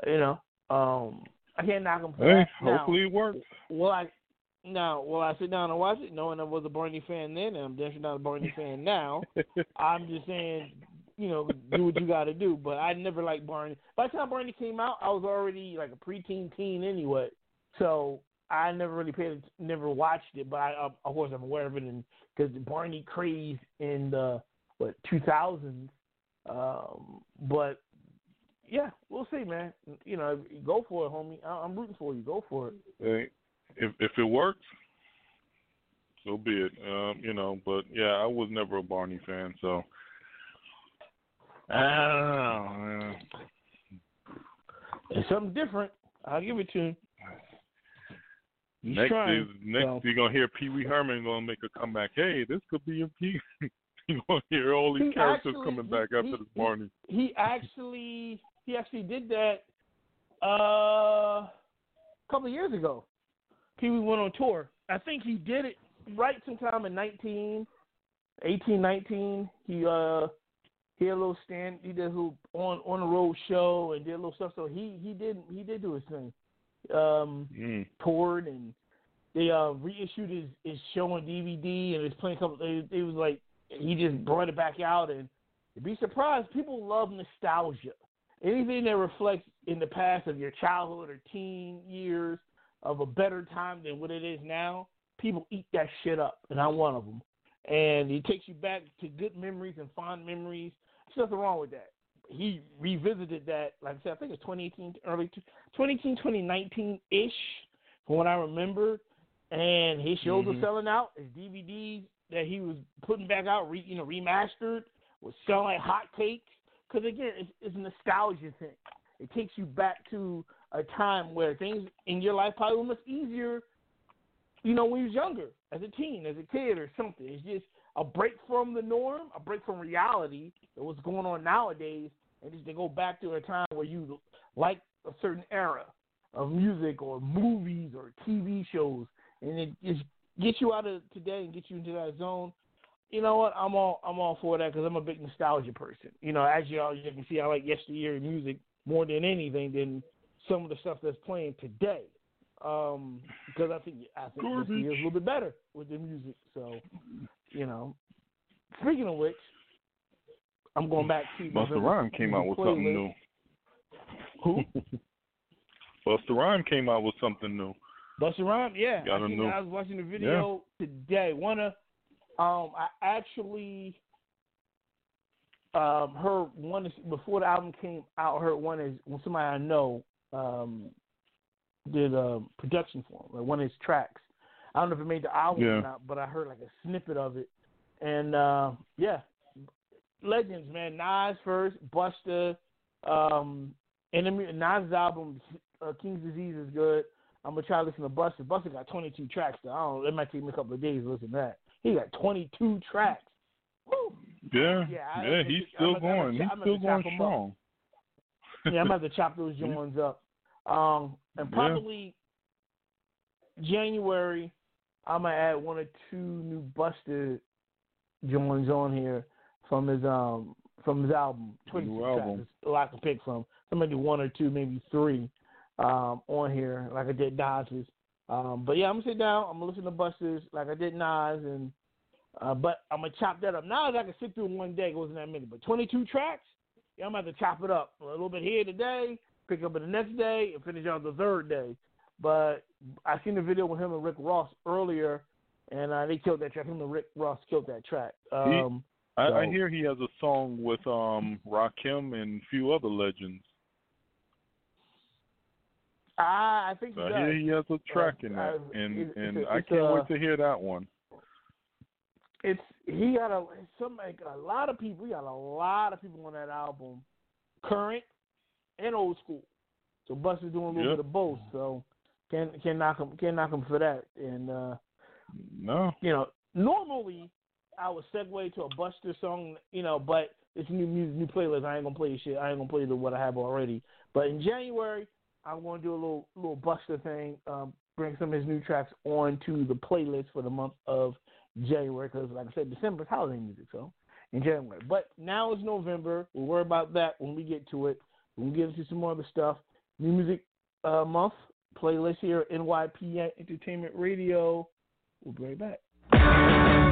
you know, um, I can't knock him for Hey, that. Now, hopefully it works. Will I now? Will I sit down and watch it, knowing I was a Barney fan then, and I'm definitely not a Barney fan now? I'm just saying, you know, do what you got to do. But I never liked Barney. By the time Barney came out, I was already like a preteen teen anyway, so I never really paid, never watched it. But I, of of course, I'm aware of it, and because Barney craze in the what 2000s. Um, but yeah, we'll see, man. You know, go for it, homie. I- I'm rooting for you. Go for it. Hey, if if it works, so be it. Um, you know, but yeah, I was never a Barney fan, so I don't know. man. It's something different. I'll give it to him. He's next trying. is next so. you're gonna hear Pee Wee Herman gonna make a comeback. Hey, this could be a Pee. you're gonna hear all these He characters actually- coming he- back after he- this Barney. he actually he actually did that uh, a couple of years ago. Pee Wee went on tour. I think he did it right sometime in 19, 18, 19. He uh he had a little stand. He did a little on on the road show and did a little stuff. So he he did he did do his thing. Um, Mm. toured and they uh reissued his his show on DVD and it's playing a couple. It, it was like he just brought it back out and you'd be surprised. People love nostalgia. Anything that reflects in the past of your childhood or teen years of a better time than what it is now, people eat that shit up, and I'm one of them. And it takes you back to good memories and fond memories. There's nothing wrong with that. He revisited that, like I said, I think it's 2018, early 2018, 2019 ish, from what I remember. And his shows Mhm. were selling out. His DVDs that he was putting back out, re, you know, remastered, was selling like hotcakes. Because again, it's, it's a nostalgia thing. It takes you back to a time where things in your life probably were much easier. You know, when you was younger, as a teen, as a kid, or something. It's just a break from the norm, a break from reality, of what's going on nowadays, and just to go back to a time where you like a certain era of music or movies or TV shows, and it just gets you out of today and gets you into that zone. You know what? I'm all I'm all for that because I'm a big nostalgia person. You know, as you all you can see, I like yesteryear music more than anything than some of the stuff that's playing today. Um, because I think I think Garbage. this year is a little bit better with the music. So, you know. Speaking of which, I'm going back to Busta Rhyme came out with something new. Who? Busta Rhyme came out with something new. Busta Rhymes, yeah. Got I, a new- I was watching the video today. One of, um, I actually um heard one before the album came out. Heard one is when somebody I know um did a production for him, like one of his tracks. I don't know if it made the album Yeah. or not, but I heard like a snippet of it, and uh yeah, legends, man. Nas first, Busta, um, and then Nas' album uh, King's Disease is good. I'm gonna try to listen to Busta. Busta got 22 tracks. Though. I don't. It might take me a couple of days to listen to that. He got 22 tracks. Woo. Yeah, Yeah, I- yeah, I- he's I'm still going. He's still going chop him up. strong. yeah, I'm about to chop those joints up. Um, and Yeah. probably January, I'm gonna add one or two new Busta joints on here from his um from his album. Twenty album. tracks. A lot to pick from. So maybe one or two, maybe three, um, on here like I did Nas's. Um, but yeah, I'm gonna sit down. I'm gonna listen to Busta's like I did Nas, and uh, but I'm gonna chop that up. Nas I can sit through one day. It wasn't that many, but 22 tracks. Yeah, I'm gonna have to chop it up a little bit here today, pick up it the next day, and finish out the third day. But I seen the video with him and Rick Ross earlier, and uh, they killed that track. Him and Rick Ross killed that track. Um, I, I so- hear he has a song with um Rakim and a few other legends. I, I think he So I hear he has a track in uh, that, and it- and it's I it's can't a- wait to hear that one. it's he got a some like a lot of people. He got a lot of people on that album, current and old school. So Busta's doing a little Yep. bit of both. So can can knock him can knock him for that. And uh, No, you know, normally I would segue to a Busta song, you know, but it's new music, new playlist. I ain't gonna play shit. I ain't gonna play the what I have already. But in January, I'm gonna do a little little Buster thing. Um, bring some of his new tracks onto the playlist for the month of January because, like I said, December is holiday music. So in January, but now it's November. We'll worry about that when we get to it. We'll get into some more other stuff. New music uh, month playlist here, at NYPN Entertainment Radio. We'll be right back.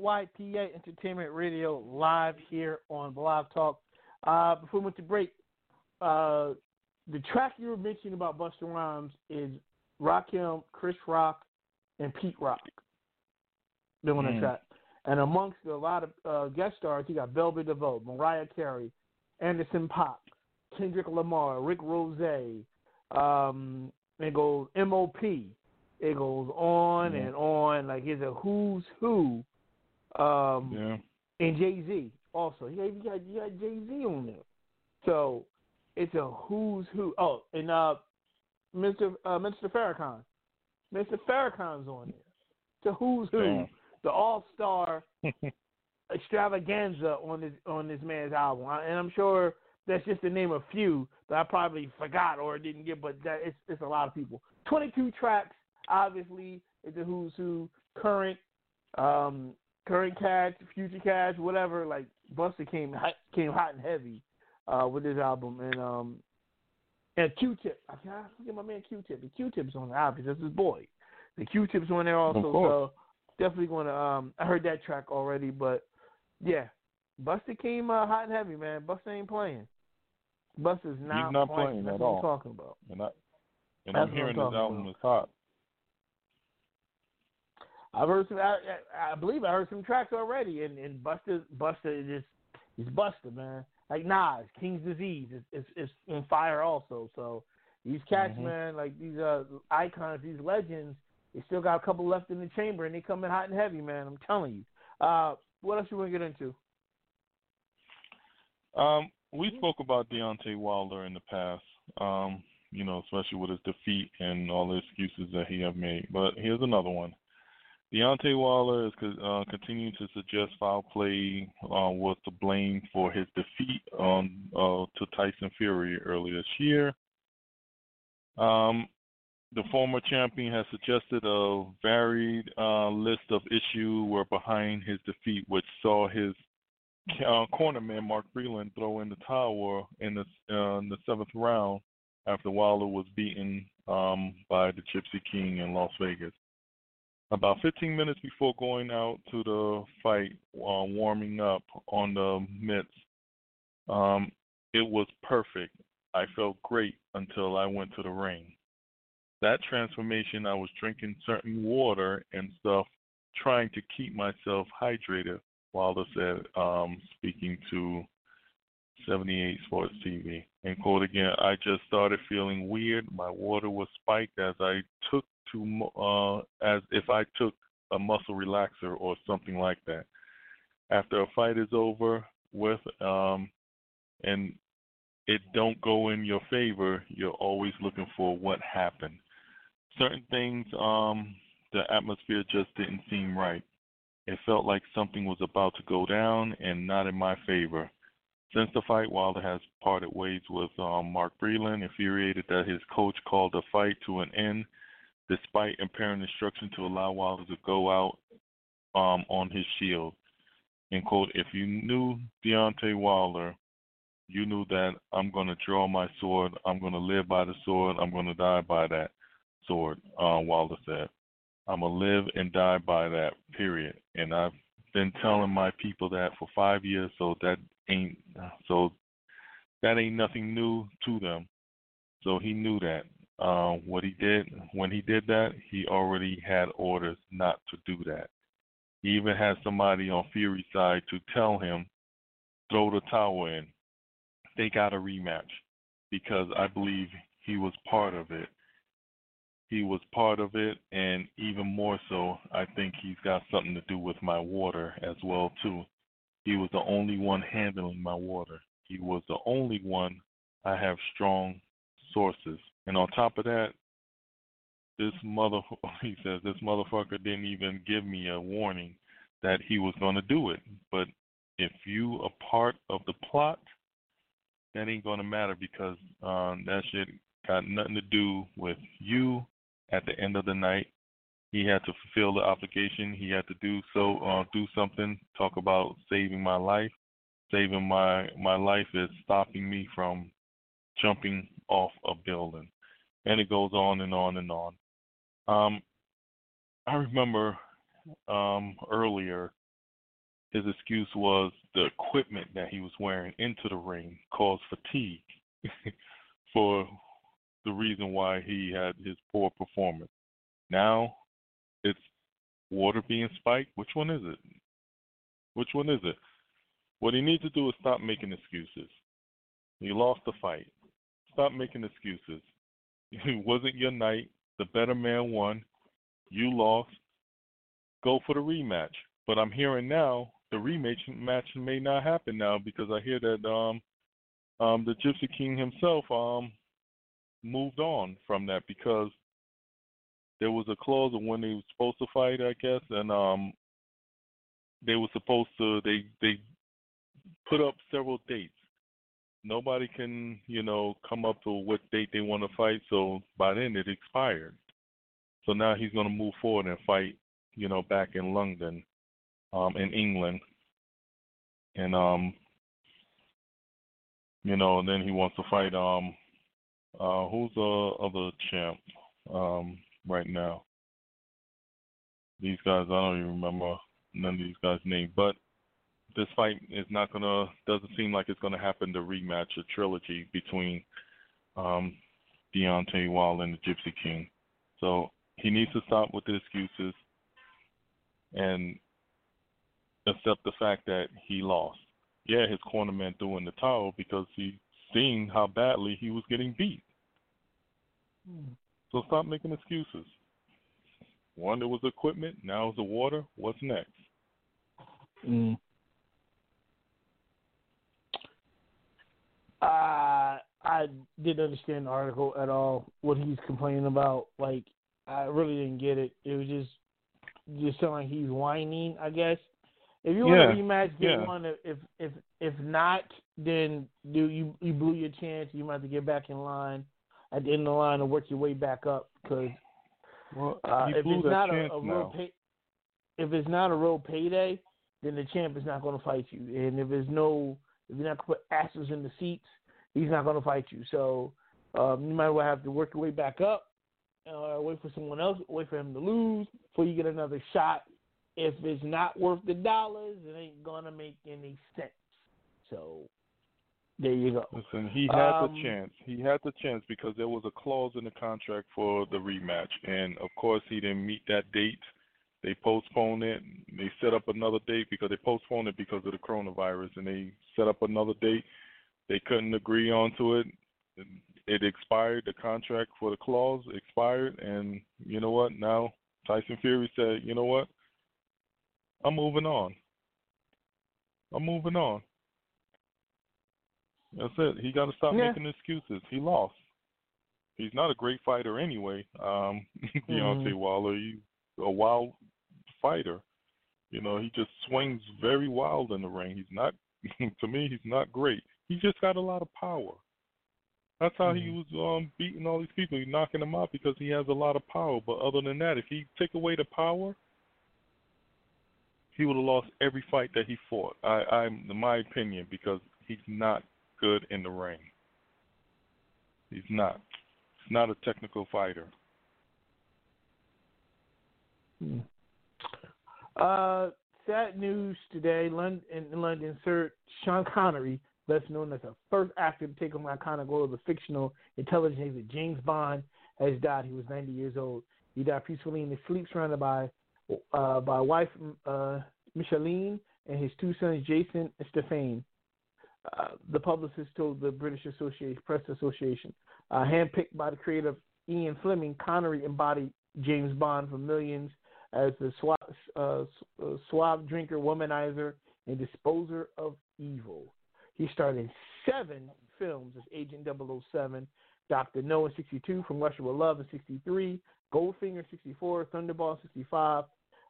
NYPA Entertainment Radio live here on Blog Talk. Uh, before we went to break, uh, the track you were mentioning about Busta Rhymes is Rakim, Chris Rock, and Pete Rock doing Mm. the track. And amongst a lot of uh, guest stars, you got Bell Biv DeVoe, Mariah Carey, Anderson .Paak, Kendrick Lamar, Rick Ross, um, it goes MOP. It goes on Yeah. and on. Like it's a who's who. Um, Yeah. and Jay Z also. You got you got Jay Z on there. So it's a who's who. Oh, and uh, Mr. Uh, Mr. Farrakhan. Mr. Farrakhan's on there. It's a who's who. Damn. The All Star extravaganza on this on this man's album, and I'm sure that's just the name of a few that I probably forgot or didn't get, but that it's it's a lot of people. 22 tracks, obviously, it's a who's who, current, um, current cats, future cats, whatever. Like Busta came hot, came hot and heavy uh, with this album, and um, and Q-Tip. I can't forget my man Q-Tip. The Q-Tip's on the album. That's his boy. The Q-Tip's on there also. So definitely going to. Um, I heard that track already, but yeah, Busta came uh, hot and heavy, man. Busta ain't playing. Busta's not, He's not playing That's at what all. I'm talking about. And I and That's I'm what I'm hearing this album about. is hot. I've heard some. I, I believe I heard some tracks already, and and Busta Busta is just he's Busta, man. Like Nas, King's Disease is is, is on fire also. So these cats, Mhm. man, like these uh icons, these legends, they still got a couple left in the chamber, and they coming hot and heavy, man. I'm telling you. Uh, what else you want to get into? Um, we spoke about Deontay Wilder in the past. Um, you know, especially with his defeat and all the excuses that he have made. But here's another one. Deontay Wilder is uh, continuing to suggest foul play uh, was to blame for his defeat uh, to Tyson Fury earlier this year. Um, the former champion has suggested a varied uh, list of issues were behind his defeat, which saw his uh, cornerman Mark Breland throw in the towel in the uh, in the seventh round after Wilder was beaten um, by the Gypsy King in Las Vegas. About 15 minutes before going out to the fight, uh, warming up on the mitts, um, it was perfect. I felt great until I went to the ring. That transformation, I was drinking certain water and stuff, trying to keep myself hydrated. Wilder said, um, speaking to 78 Sports TV. And quote again, I just started feeling weird. My water was spiked as I took to, uh, as if I took a muscle relaxer or something like that. After a fight is over with, um, and it don't go in your favor, you're always looking for what happened. Certain things, um, the atmosphere just didn't seem right. It felt like something was about to go down and not in my favor. Since the fight, Wilder has parted ways with um, Mark Breland, infuriated that his coach called the fight to an end, despite impairing instruction to allow Wilder to go out um, on his shield. And quote, if you knew Deontay Wilder, you knew that I'm going to draw my sword. I'm going to live by the sword. I'm going to die by that sword, uh, said. I'm going to live and die by that, period. And I've been telling my people that for five years, so that ain't so that ain't nothing new to them. So he knew that. Uh, what he did when he did that, he already had orders not to do that. He even had somebody on Fury's side to tell him, throw the towel in. They got a rematch because I believe he was part of it. He was part of it, and even more so, I think he's got something to do with my water as well too. He was the only one handling my water. He was the only one I have strong sources. And on top of that, this mother he says this motherfucker didn't even give me a warning that he was going to do it. But if you are part of the plot, that ain't going to matter because um, that shit got nothing to do with you. At the end of the night, he had to fulfill the obligation. He had to do so, uh, do something. Talk about saving my life. Saving my my life is stopping me from jumping off a building, and it goes on and on and on. Um, I remember um, earlier, his excuse was the equipment that he was wearing into the ring caused fatigue for the reason why he had his poor performance. Now it's water being spiked. Which one is it? Which one is it? What he needs to do is stop making excuses. He lost the fight. Stop making excuses. It wasn't your night. The better man won. You lost. Go for the rematch. But I'm hearing now the rematch match may not happen now because I hear that um um the Gypsy King himself um moved on from that because there was a clause of when they were supposed to fight, I guess, and um they were supposed to they they put up several dates. Nobody can, you know, come up to what date they want to fight, so by then it expired. So now he's going to move forward and fight, you know, back in London, um, in England, and um, you know, and then he wants to fight um, uh, who's the other champ um right now? These guys, I don't even remember none of these guys' names, but this fight is not gonna doesn't seem like it's gonna happen to rematch a trilogy between um Deontay Wilder and the Gypsy King. So he needs to stop with the excuses and accept the fact that he lost. Yeah, his cornerman threw in the towel because he seen how badly he was getting beat. So stop making excuses. One, there was equipment. Now it's the water. What's next? Mm. Uh, I didn't understand the article at all. What he's complaining about, like, I really didn't get it. It was just just sound like he's whining. I guess if you Yeah, want a rematch, get yeah. one. If if if not, then do you you blew your chance. You might have to get back in line at the end of the line and work your way back up because Well, uh, if it's not a, a real pay, if it's not a real payday, then the champ is not going to fight you. And if there's no, if you're not going to put asses in the seats, he's not going to fight you. So um, you might well have to work your way back up, uh, wait for someone else, wait for him to lose before you get another shot. If it's not worth the dollars, it ain't gonna make any sense. So there you go. Listen, he had Um, the chance. He had the chance because there was a clause in the contract for the rematch, and of course he didn't meet that date. They postponed it. They set up another date because they postponed it because of the coronavirus, and they set up another date. They couldn't agree onto it. It expired. The contract for the clause expired, and you know what? Now Tyson Fury said, "You know what? I'm moving on. I'm moving on." That's it. He got to stop Yeah. making excuses. He lost. He's not a great fighter anyway. Um, Deontay Mhm. Wilder, he's a wild fighter. You know, he just swings very wild in the ring. He's not, to me, he's not great. He just got a lot of power. That's how he was um, beating all these people. He's knocking them out because he has a lot of power. But other than that, if he take away the power, he would have lost every fight that he fought. I, I'm, in my opinion, because he's not good in the ring. He's not. He's not a technical fighter. Hmm. Uh, sad news today. London, in London, Sir Sean Connery, best known as the first actor to take on the iconic role of the fictional intelligence agent James Bond, has died. He was 90 years old. He died peacefully in his sleep, surrounded by uh, by wife uh, Micheline and his two sons Jason and Stefan. Uh, the publicist told the British Association Press Association, uh, handpicked by the creator Ian Fleming, Connery embodied James Bond for millions as the suave, uh, uh, suave drinker, womanizer, and disposer of evil. He starred in seven films as Agent 007, Dr. No in 62, From Russia with Love in 63, Goldfinger 64, Thunderball 65.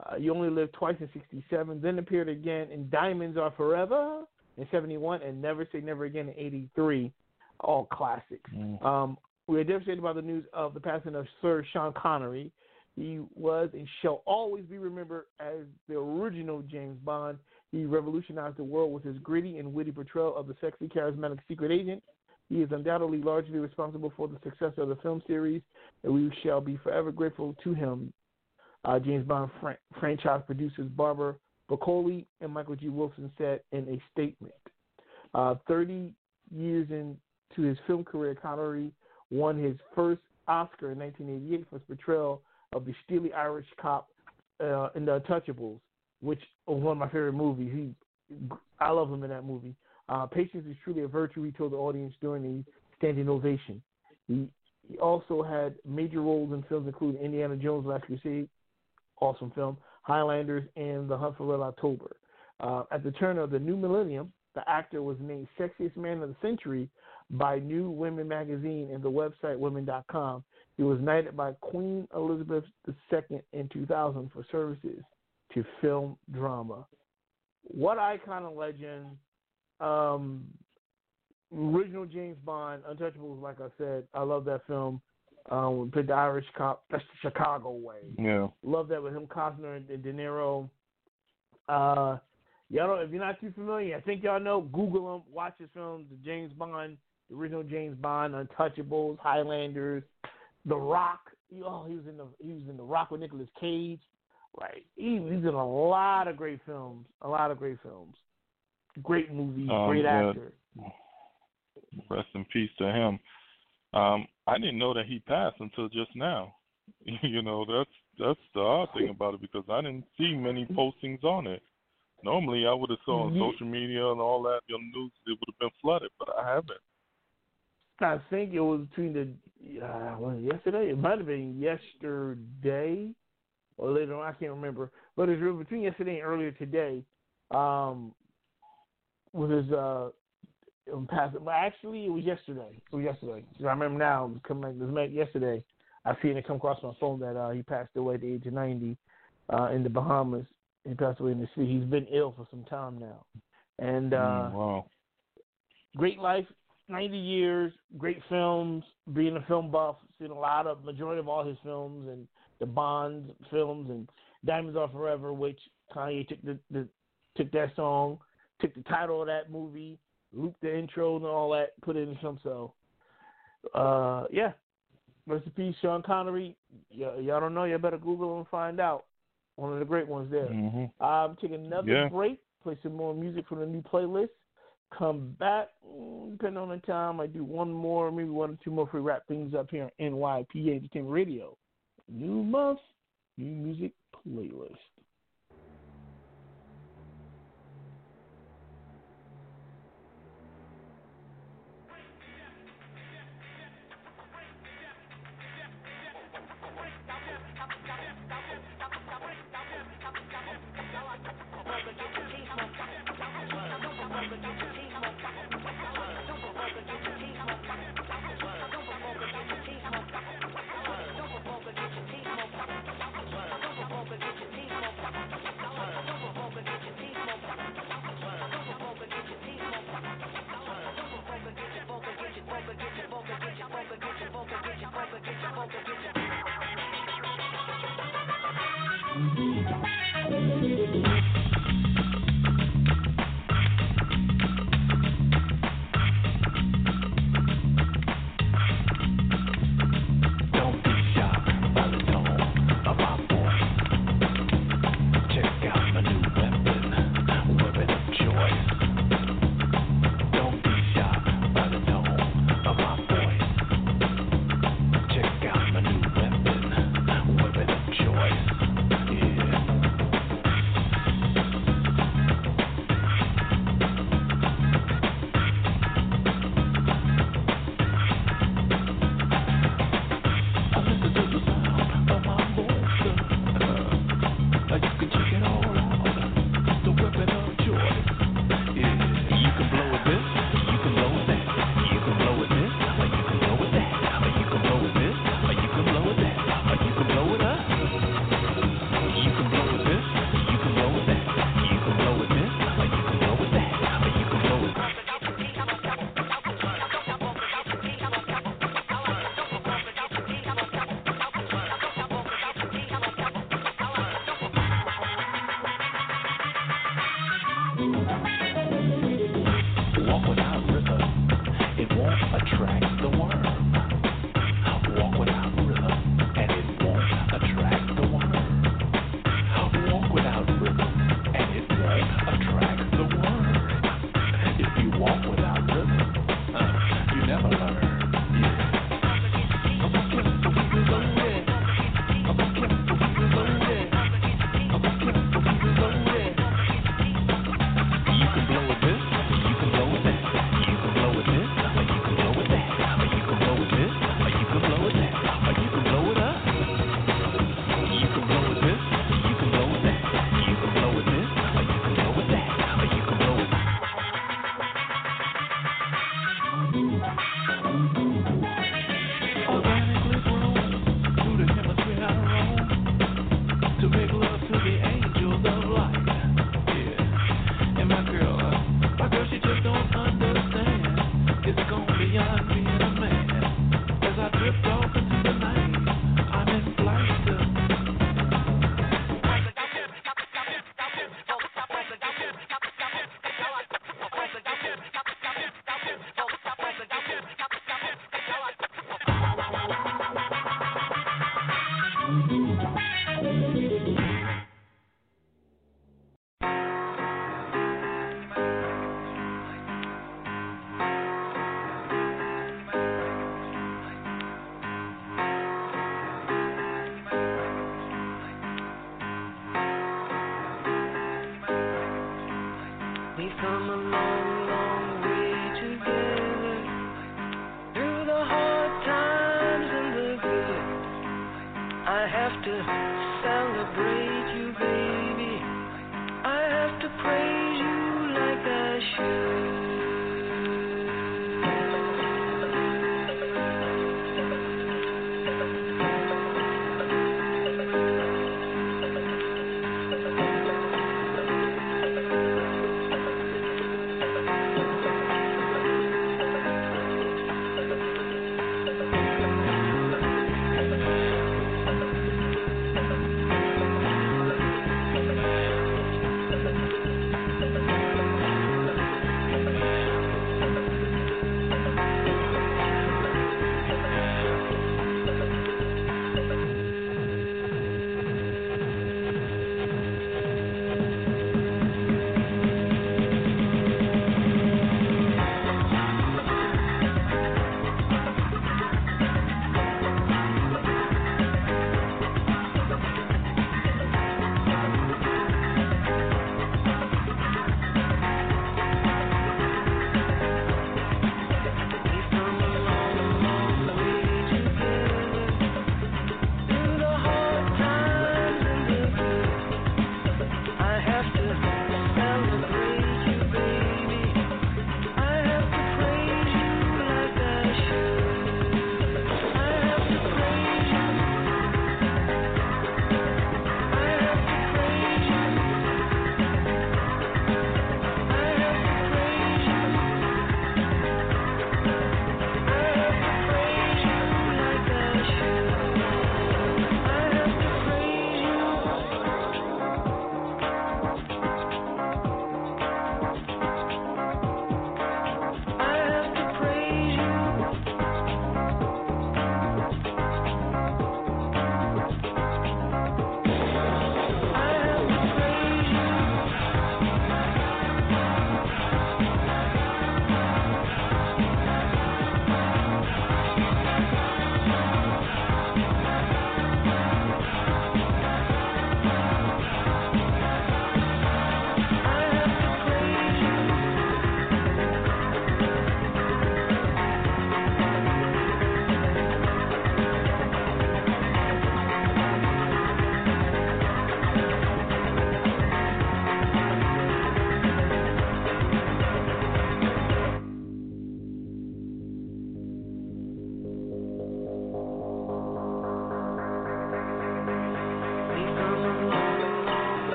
Uh, you Only Live Twice in 67, then appeared again in Diamonds Are Forever in 71, and Never Say Never Again in 83. All classics. Um, we are devastated by the news of the passing of Sir Sean Connery. He was and shall always be remembered as the original James Bond. He revolutionized the world with his gritty and witty portrayal of the sexy, charismatic secret agent. He is undoubtedly largely responsible for the success of the film series, and we shall be forever grateful to him. Uh, James Bond fran- franchise producers Barbara Broccoli and Michael G. Wilson said in a statement. Uh, 30 years into his film career, Connery won his first Oscar in 1988 for his portrayal of the steely Irish cop uh, in The Untouchables, which was one of my favorite movies. He, I love him in that movie. Uh, Patience is truly a virtue, he told the audience during the standing ovation. He, he also had major roles in films including Indiana Jones: Last Crusade, awesome film, Highlanders, and The Hunt for Red October. Uh, at the turn of the new millennium, the actor was named Sexiest Man of the Century by New Women magazine and the website women.com. He was knighted by Queen Elizabeth II in 2000 for services to film drama. What icon and legend. Um, original James Bond, Untouchables, like I said, I love that film. Um, played the Irish cop. That's the Chicago way. Yeah. Love that with him, Costner and De Niro. Uh, y'all don't, if you're not too familiar, I think y'all know. Google him, watch his films. The James Bond, the original James Bond, Untouchables, Highlanders, The Rock. Oh, he was in the he was in The Rock with Nicolas Cage. Right, he, he's in a lot of great films. A lot of great films. Great movies. Um, great actor. Rest in peace to him. Um, I didn't know that he passed until just now. you know, that's that's the odd thing about it because I didn't see many postings on it. Normally, I would have saw on social media and all that, your news, it would have been flooded, but I haven't. I think it was between the uh, was it yesterday. It might have been yesterday or later on. I can't remember, but it was between yesterday and earlier today. Um, with his uh, um, passing. But actually, it was yesterday. It was yesterday. I remember now. It was coming. Was met yesterday. I seen it come across my phone that uh, he passed away at the age of ninety uh, in the Bahamas. He passed away in the sea. He's been ill for some time now, and uh, Mm, wow. great life, 90 years, great films, being a film buff, seen a lot of, majority of all his films and the Bond films and Diamonds Are Forever, which Kanye took the, the took that song, took the title of that movie, looped the intro and all that, put it in the film. So, uh, yeah. Rest in peace, Sean Connery. Y- y'all don't know, y'all better Google and find out. One of the great ones there. hmm Um, take another Yeah. break, play some more music from the new playlist. Come back, mm, depending on the time, I do one more, maybe one or two more for we wrap things up here on NYPA Entertainment Radio. New month, new music playlist.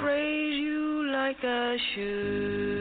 Praise you like I should.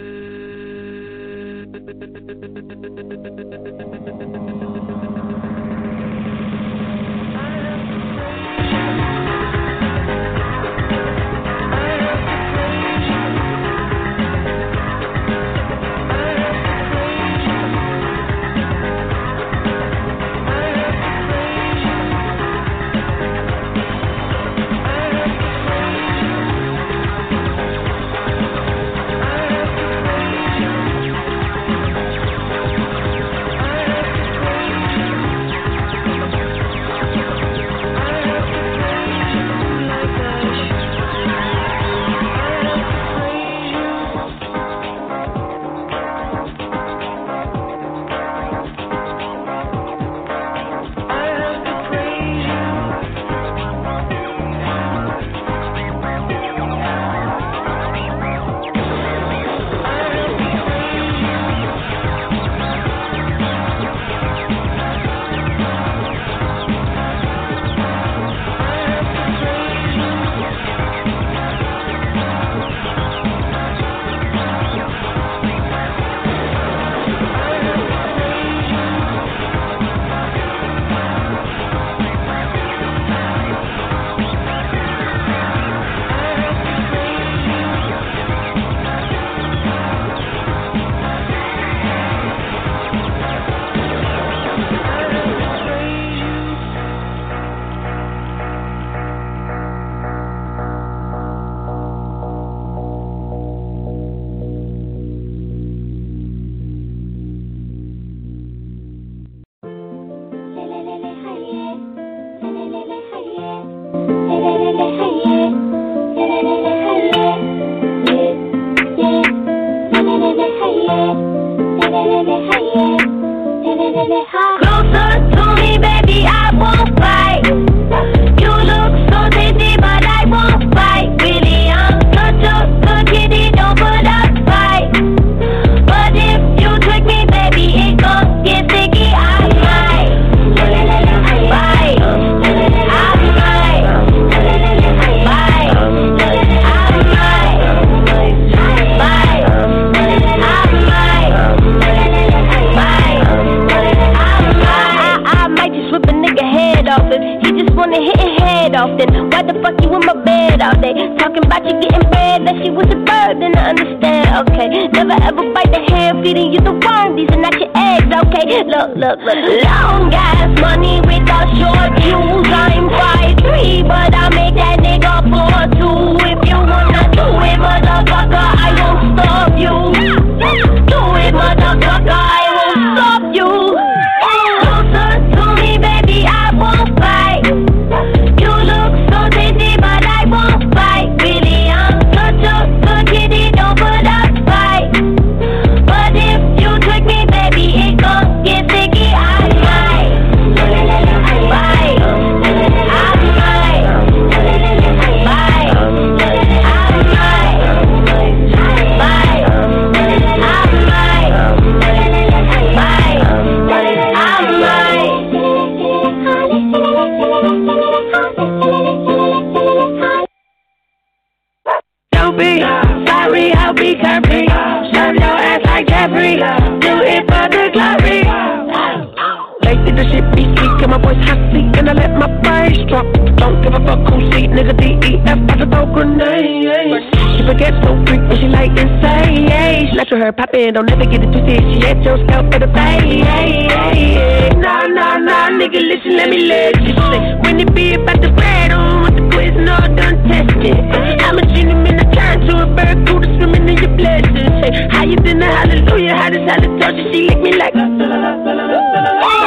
to her. poppin', don't ever get it twisted. She at your scalp for the bay. Hey, hey, hey. Nah, nah, nah, nigga, listen, let me let you say. When it be about the bread, on with the poison all done tested. I'm a genie, man, I turn to a bird, cool to swimming in your blessings. Say, higher than a hallelujah, how this hallelujah, she lick me like. Oh!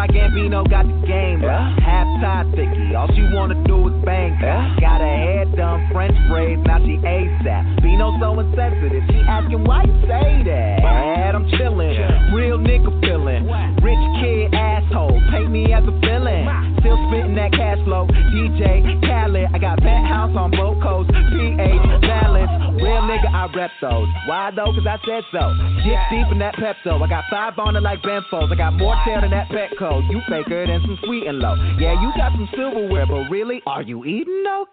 Why Gambino got the game. Yeah. Half tie thicky, all she wanna do is bang. Yeah. Got her hair done, French braids, now she ASAP. Bino so insensitive, she asking why you say that. I'm chillin', real nigga feelin'. Rich kid asshole, paint me as a villain. Still spittin' that cash flow. DJ Khaled, I got penthouse on both coasts. PH balance, real nigga I rep those. Why though? Cause I said so. Get deep in that Pepto. I got five on it like Benfos. I got more tail than that Petco. You faker than some sweet and low. Yeah, you got some silverware, but really, are you eating though?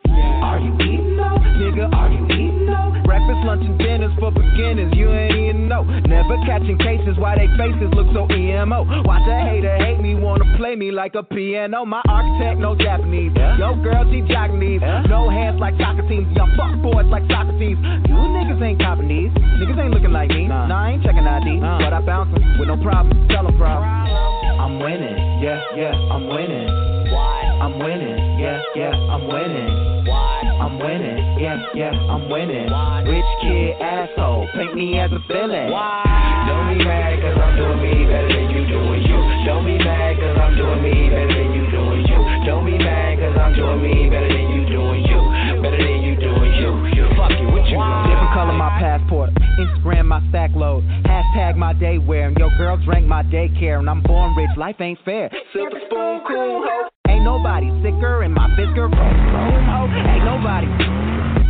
Are you eating though? Nigga, are you eating though? Breakfast, lunch, and dinners for beginners. You ain't even know. Never catching cases why they faces look so emo. Watch a hater hate me, wanna play me like a piano. My architect, no Japanese. Yo, girl, she Japanese. No hands like soccer teams. Young fuck boys like soccer teams. You niggas ain't copping these. Niggas ain't looking like me. Nah, I ain't checking ID. But I bounce with no problem. Tell 'em, bro. I'm winning. Yeah, yeah, I'm winning. Why? I'm winning. Yeah, yeah, I'm winning. Why? I'm winning. Yeah, yeah, I'm winning. Rich kid asshole. Paint me as a villain. Why? Don't be mad cause I'm doing me better than you doing you. Don't be mad cause I'm doing me better than you doing you. Don't be mad cause I'm doing me better than you doing you. Better than you doing you. you. Fuck you, what you gonna? Different color my passport. Instagram my stack load. Hashtag my day wear. And your girl drank my daycare. And I'm born rich. Life ain't fair. Silver spoon, cool ho. Ain't nobody sicker in my Fisker. Ain't nobody.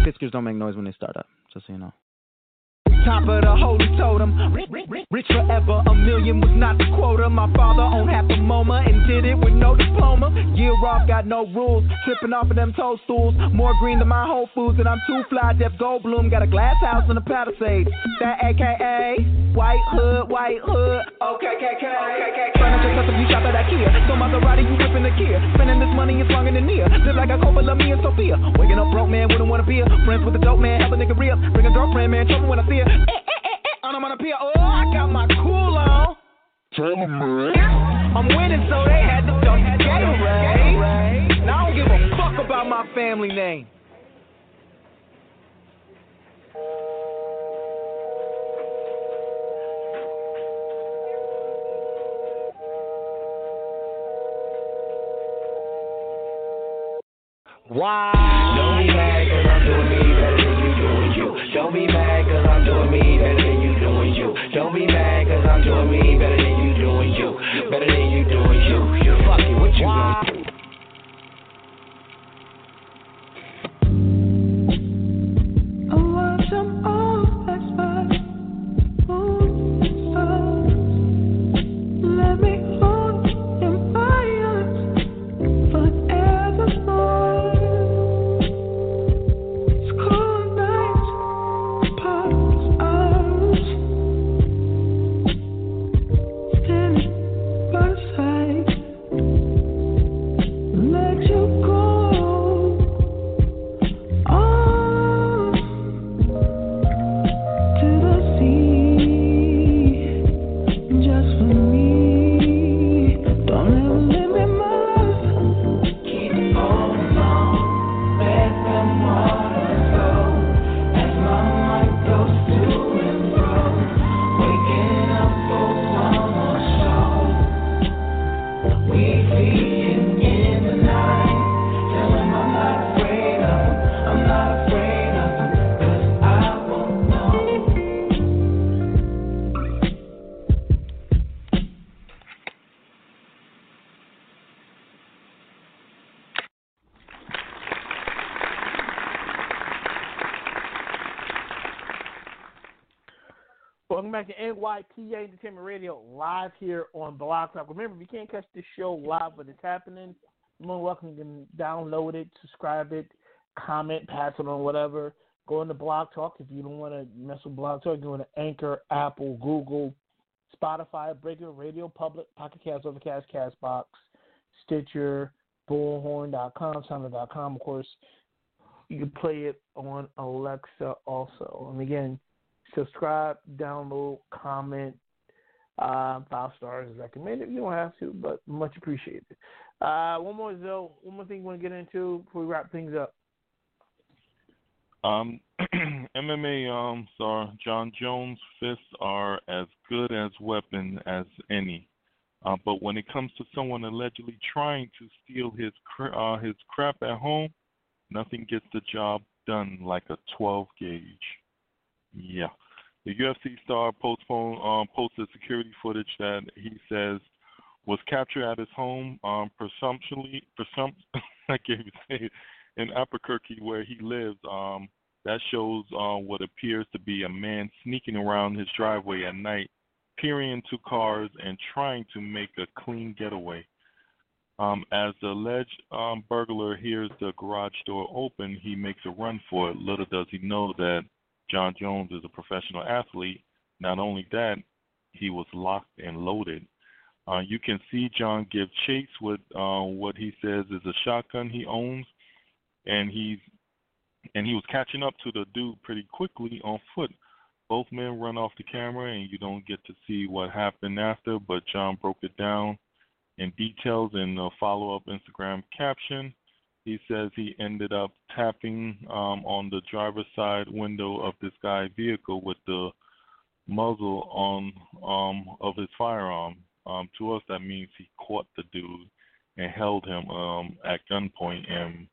Fiskers don't make noise when they start up. Just so you know. Top of the holy totem. Rich, forever. A million was not the quota. My father owned half a MoMA and did it with no diploma. Year off, got no rules. Tripping off of them toadstools. More green than my Whole Foods, and I'm too fly. Jeff Goldblum got a glass house in the Palisades. That AKA White Hood, White Hood. Okay, KK. Furniture custom, you shop at IKEA. So Maserati, you whipping the Kia. Spending this money is longer than near. Live like a Coppola, me and Sofia. Waking up broke, man, wouldn't want to be a Friends with a dope man, help a nigga real. Bring a girlfriend, man, trouble when I see her. Eh, eh, eh, eh. On a pier. Oh, I got my cool on. I'm winning, so they had to dump Gatorade. Now I don't give a fuck about my family name. Why? Don't be mad cause I'm doing me better than you doing you. Don't be mad me better than you doing you. Don't be mad cause I'm doing me better than you doing you. Better than you doing you. You fuck it, what you gonna back Entertainment Radio live here on Blog Talk. Remember, if you can't catch the show live when it's happening, you're more welcome to download it, subscribe it, comment, pass it on, whatever. Go into Blog Talk if you don't want to mess with Blog Talk. Go into Anchor, Apple, Google, Spotify, Breaker, Radio Public, Pocket Cast, Overcast, Castbox, Stitcher, Bullhorn.com, Sounder.com, of course. You can play it on Alexa also. And again, subscribe, download, comment. Uh, five stars is recommended. You don't have to, but much appreciated. Uh, one more, Zoe. One more thing we want to get into before we wrap things up. Um, MMA um, star Jon Jones' fists are as good as weapon as any. Uh, but when it comes to someone allegedly trying to steal his cr- uh, his crap at home, nothing gets the job done like a 12 gauge. Yeah, the UFC star postpone, um, posted security footage that he says was captured at his home, um, presumptuously, presumpt, I can't even say it, in Albuquerque where he lives. Um, that shows uh, what appears to be a man sneaking around his driveway at night, peering into cars and trying to make a clean getaway. Um, as the alleged um, burglar hears the garage door open, he makes a run for it. Little does he know that Jon Jones is a professional athlete. Not only that, he was locked and loaded. Uh, you can see Jon give chase with uh, what he says is a shotgun he owns, and he's and he was catching up to the dude pretty quickly on foot. Both men run off the camera, and you don't get to see what happened after. But Jon broke it down in details in a follow-up Instagram caption. He says he ended up tapping um, on the driver's side window of this guy's vehicle with the muzzle on um, of his firearm. Um, to us, that means he caught the dude and held him um, at gunpoint and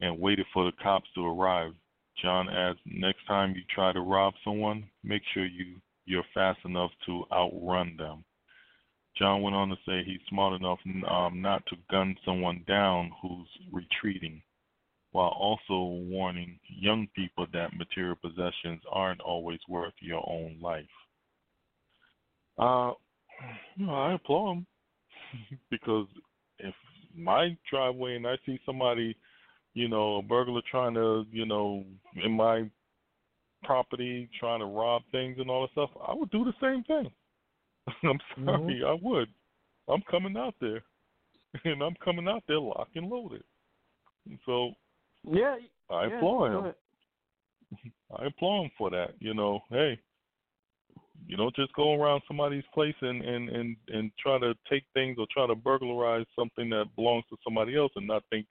and waited for the cops to arrive. Jon adds, next time you try to rob someone, make sure you you're fast enough to outrun them. Jon went on to say he's smart enough um, not to gun someone down who's retreating, while also warning young people that material possessions aren't always worth your own life. Uh, you know, I applaud him because if my driveway and I see somebody, you know, a burglar trying to, you know, in my property trying to rob things and all that stuff, I would do the same thing. I'm mm-hmm. sorry, I would. I'm coming out there, and I'm coming out there locked and loaded. And so, yeah, I yeah, applaud him. I applaud him for that. You know, hey, you don't just go around somebody's place and and and and try to take things or try to burglarize something that belongs to somebody else and not think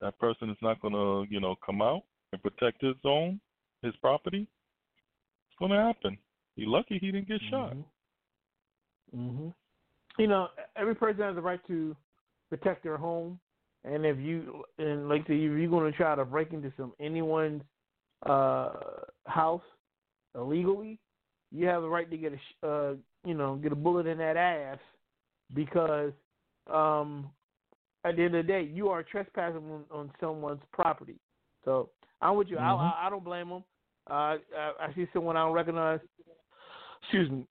that person is not going to, you know, come out and protect his own, his property. It's going to happen. He lucky he didn't get shot. Mm-hmm. Hmm You know, every person has the right to protect their home, and if you and like say, if you're going to try to break into some anyone's uh house illegally, you have the right to get a sh- uh you know get a bullet in that ass because um at the end of the day you are trespassing on, on someone's property. So I'm with you. I, Mhm. I I don't blame them. Uh, I, I see someone I don't recognize. Excuse me.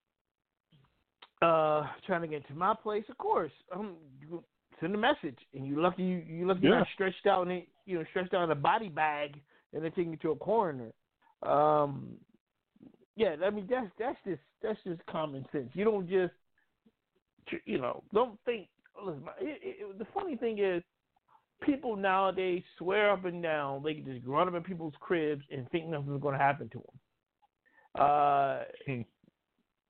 Uh, trying to get to my place, of course. Um, you send a message, and you lucky you you lucky you're not stretched out and you know stretched out in a body bag, and then taken you to a coroner. Um, yeah, I mean that's that's just that's just common sense. You don't just you know don't think. Listen, it, it, it- the funny thing is, people nowadays swear up and down they can just run up in people's cribs and think nothing's going to happen to them. Uh,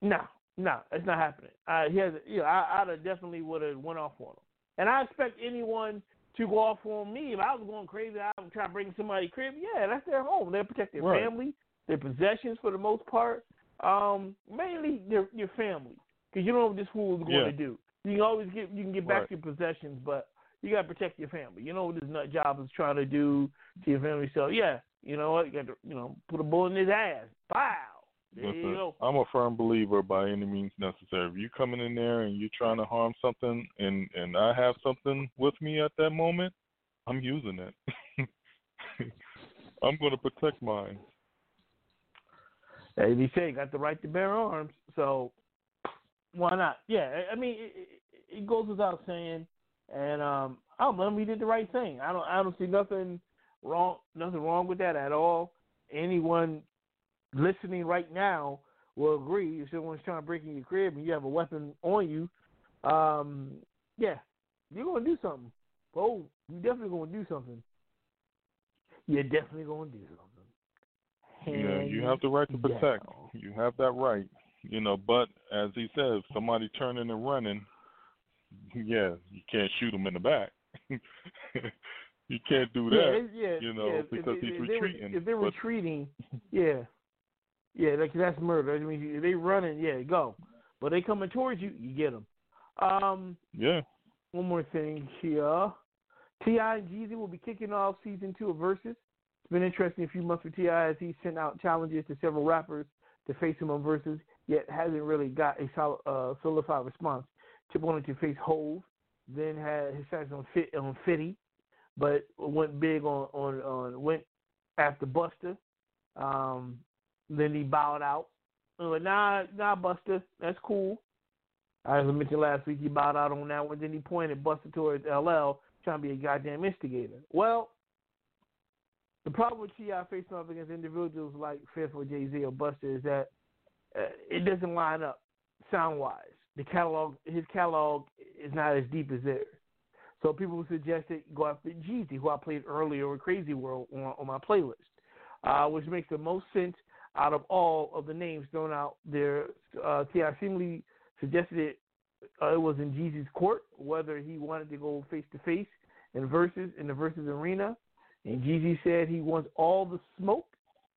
no, no, it's not happening. Uh, he has, you know, I, I'd have definitely would have went off on him, and I expect anyone to go off on me if I was going crazy. I would try to bring somebody crib. Yeah, that's their home. They protect their Right. family, their possessions for the most part. Um, mainly their your family, because you don't know what this fool is going Yeah. to do. You can always get you can get back Right. your possessions, but you got to protect your family. You know what this nut job is trying to do to your family. So yeah, you know what? You got to you know put a bullet in his ass. Pow. There Listen, you go. I'm a firm believer by any means necessary. If you're coming in there and you're trying to harm something, and and I have something with me at that moment, I'm using it. I'm going to protect mine. As he said, got the right to bear arms. So why not? Yeah, I mean, it, it, it goes without saying. And um, I don't know. He did the right thing. I don't. I don't see nothing wrong. Nothing wrong with that at all. Anyone listening right now will agree. If someone's trying to break in your crib and you have a weapon on you, um, yeah, you're gonna do something. Oh, you're definitely gonna do something. You're definitely gonna do something. Yeah, you have the right to protect. You have that right. You know, but as he says, somebody turning and running, yeah, you can't shoot him in the back. you can't do that. Yeah, yeah, you know, yeah. because if, he's if they're- retreating. If they're But- retreating, yeah, yeah, like that's murder. I mean, they running, yeah, go. But they coming towards you, you get them. Um, yeah. one more thing here. T.I. and Jeezy will be kicking off season two of Verzuz. It's been interesting a few months for T.I. as he sent out challenges to several rappers to face him on Verzuz, yet hasn't really got a solid, uh, solidified response. Tip wanted to face Hove, then had his sights on Fit on Fitty, but went big on on, on went after Busta. Um, then he bowed out. Nah, nah, Busta, that's cool. As I mentioned last week, he bowed out on that one. Then he pointed Busta towards LL, trying to be a goddamn instigator. Well, the problem with T.I. facing off against individuals like Fifth or Jay Z or Busta is that uh, it doesn't line up sound wise. The catalog, his catalog is not as deep as theirs. So people suggested go after Jeezy, who I played earlier Crazy World on, on my playlist, uh, which makes the most sense out of all of the names thrown out there. Uh, T.I. seemingly suggested it, uh, it was in Jeezy's court, whether he wanted to go face to face in Verzuz in the Verzuz arena. And Jeezy said he wants all the smoke.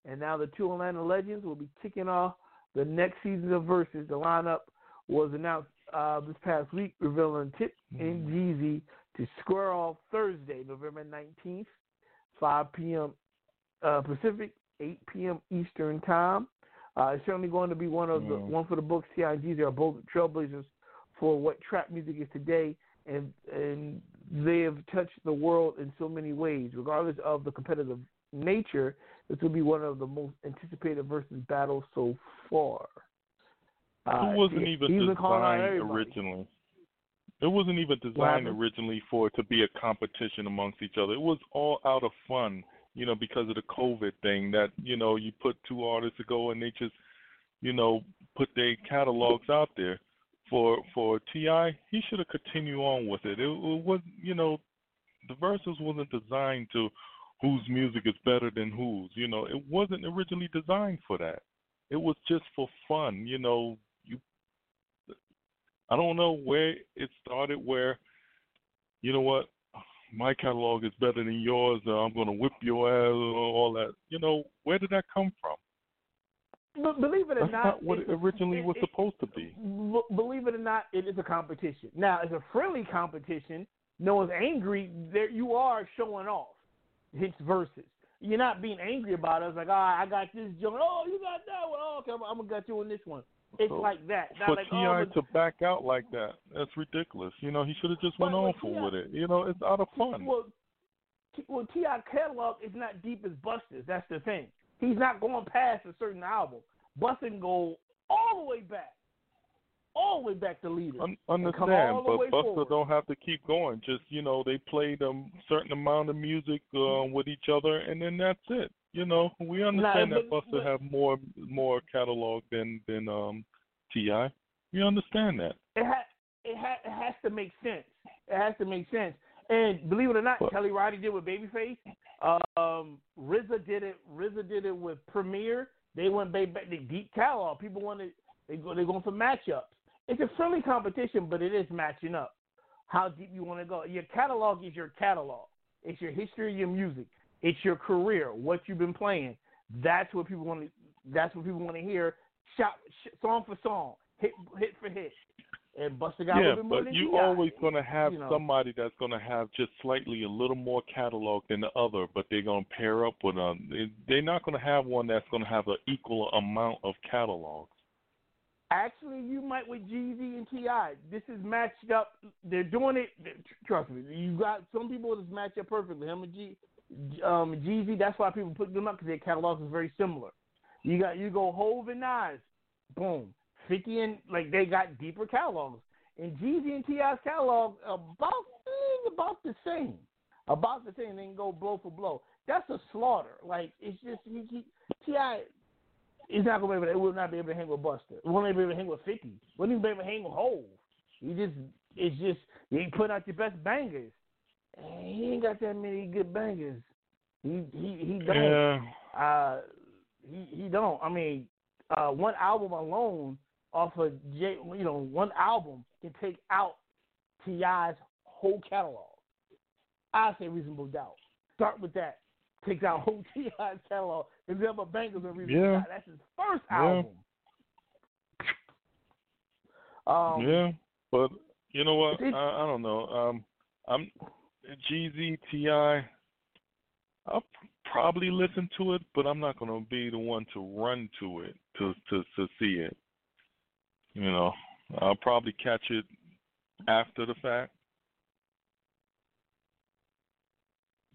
And now the two Atlanta legends will be kicking off the next season of Verzuz. The lineup was announced uh, this past week, revealing Tip and Jeezy to square off Thursday, November 19th, 5 p.m. Uh, Pacific, 8 p.m. Eastern Time. Uh, it's certainly going to be one of the Mm. one for the books. Jeezy are both trailblazers for what trap music is today, and and they have touched the world in so many ways. Regardless of the competitive nature, this will be one of the most anticipated Verzuz battles so far. Uh, it wasn't even he's been calling out designed originally. It wasn't even designed originally for it to be a competition amongst each other. It was all out of fun, you know, because of the COVID thing that, you know, you put two artists to go and they just, you know, put their catalogs out there. For for T.I., he should have continued on with it. It, it was, you know, the verses wasn't designed to whose music is better than whose. You know, it wasn't originally designed for that. It was just for fun. You know, you I don't know where it started where, you know what, my catalog is better than yours, uh, I'm gonna whip your ass all that. You know, where did that come from? But believe it or That's not, not what it originally it- was it- supposed to be. believe it or not, it is a competition. Now, it's a friendly competition. No one's angry. There, you are showing off. Hits versus. You're not being angry about it. It's like, oh, I got this joint. Oh, you got that one. Oh, okay, I'm, I'm gonna get you on this one. It's So, like that. For like, T.I. oh, to back out like that, that's ridiculous. You know, he should have just went on for with it. You know, it's out of fun. Well, T- well, T.I. catalog is not deep as Busta's. That's the thing. He's not going past a certain album. Busta can go all the way back, all the way back to leader. Un- understand, all the way but Busta forward. don't have to keep going. Just you know, they played a certain amount of music uh, with each other, and then that's it. You know, we understand but- that Busta but- have more more catalog than than um Ti. We understand that. It ha- it, ha- it has to make sense. It has to make sense. And believe it or not, Kelly Roddy did with Babyface. Um, RZA did it. RZA did it with Premier. They went back back the deep catalog. People wanted they go they're going for matchups. It's a friendly competition, but it is matching up. How deep you want to go. Your catalog is your catalog. It's your history your music. It's your career, what you've been playing. That's what people want to. That's what people want to hear. Shot, song for song, hit hit for hit. And Busta got a yeah, but than you always gonna have you know. somebody that's gonna have just slightly a little more catalog than the other, but they're gonna pair up with them. they- They're not gonna have one that's gonna have an equal amount of catalogs. Actually, you might with Jeezy and Ti. This is matched up. They're doing it. Trust me. You got some people that's match up perfectly. Him and G, um, Jeezy. That's why people put them up because their catalogs is very similar. You got you go Hove and Nas, boom, Fifty and like they got deeper catalogs. And Jeezy and T.I.'s catalog about eh, about the same, about the same. They can go blow for blow. That's a slaughter. Like it's just he, he, T.I. is not gonna be able. To, will not be able to hang with Busta. Won't be able to hang with Fifty. Won't even be able to hang with Hove. He just it's just he put out your best bangers. And he ain't got that many good bangers. He he he don't. Yeah. Uh, he he don't. I mean, uh, one album alone off of J, you know, one album can take out T.I.'s whole catalog. I say Reasonable Doubt. Start with that. Takes out whole T.I.'s catalog. If you have a bangers on Reasonable Yeah. Doubt, that's his first Yeah. album. Um, yeah, but you know what? I, I don't know. Um, I'm Jeezy Ti. I'll probably listen to it, but I'm not going to be the one to run to it to to to see it. You know, I'll probably catch it after the fact.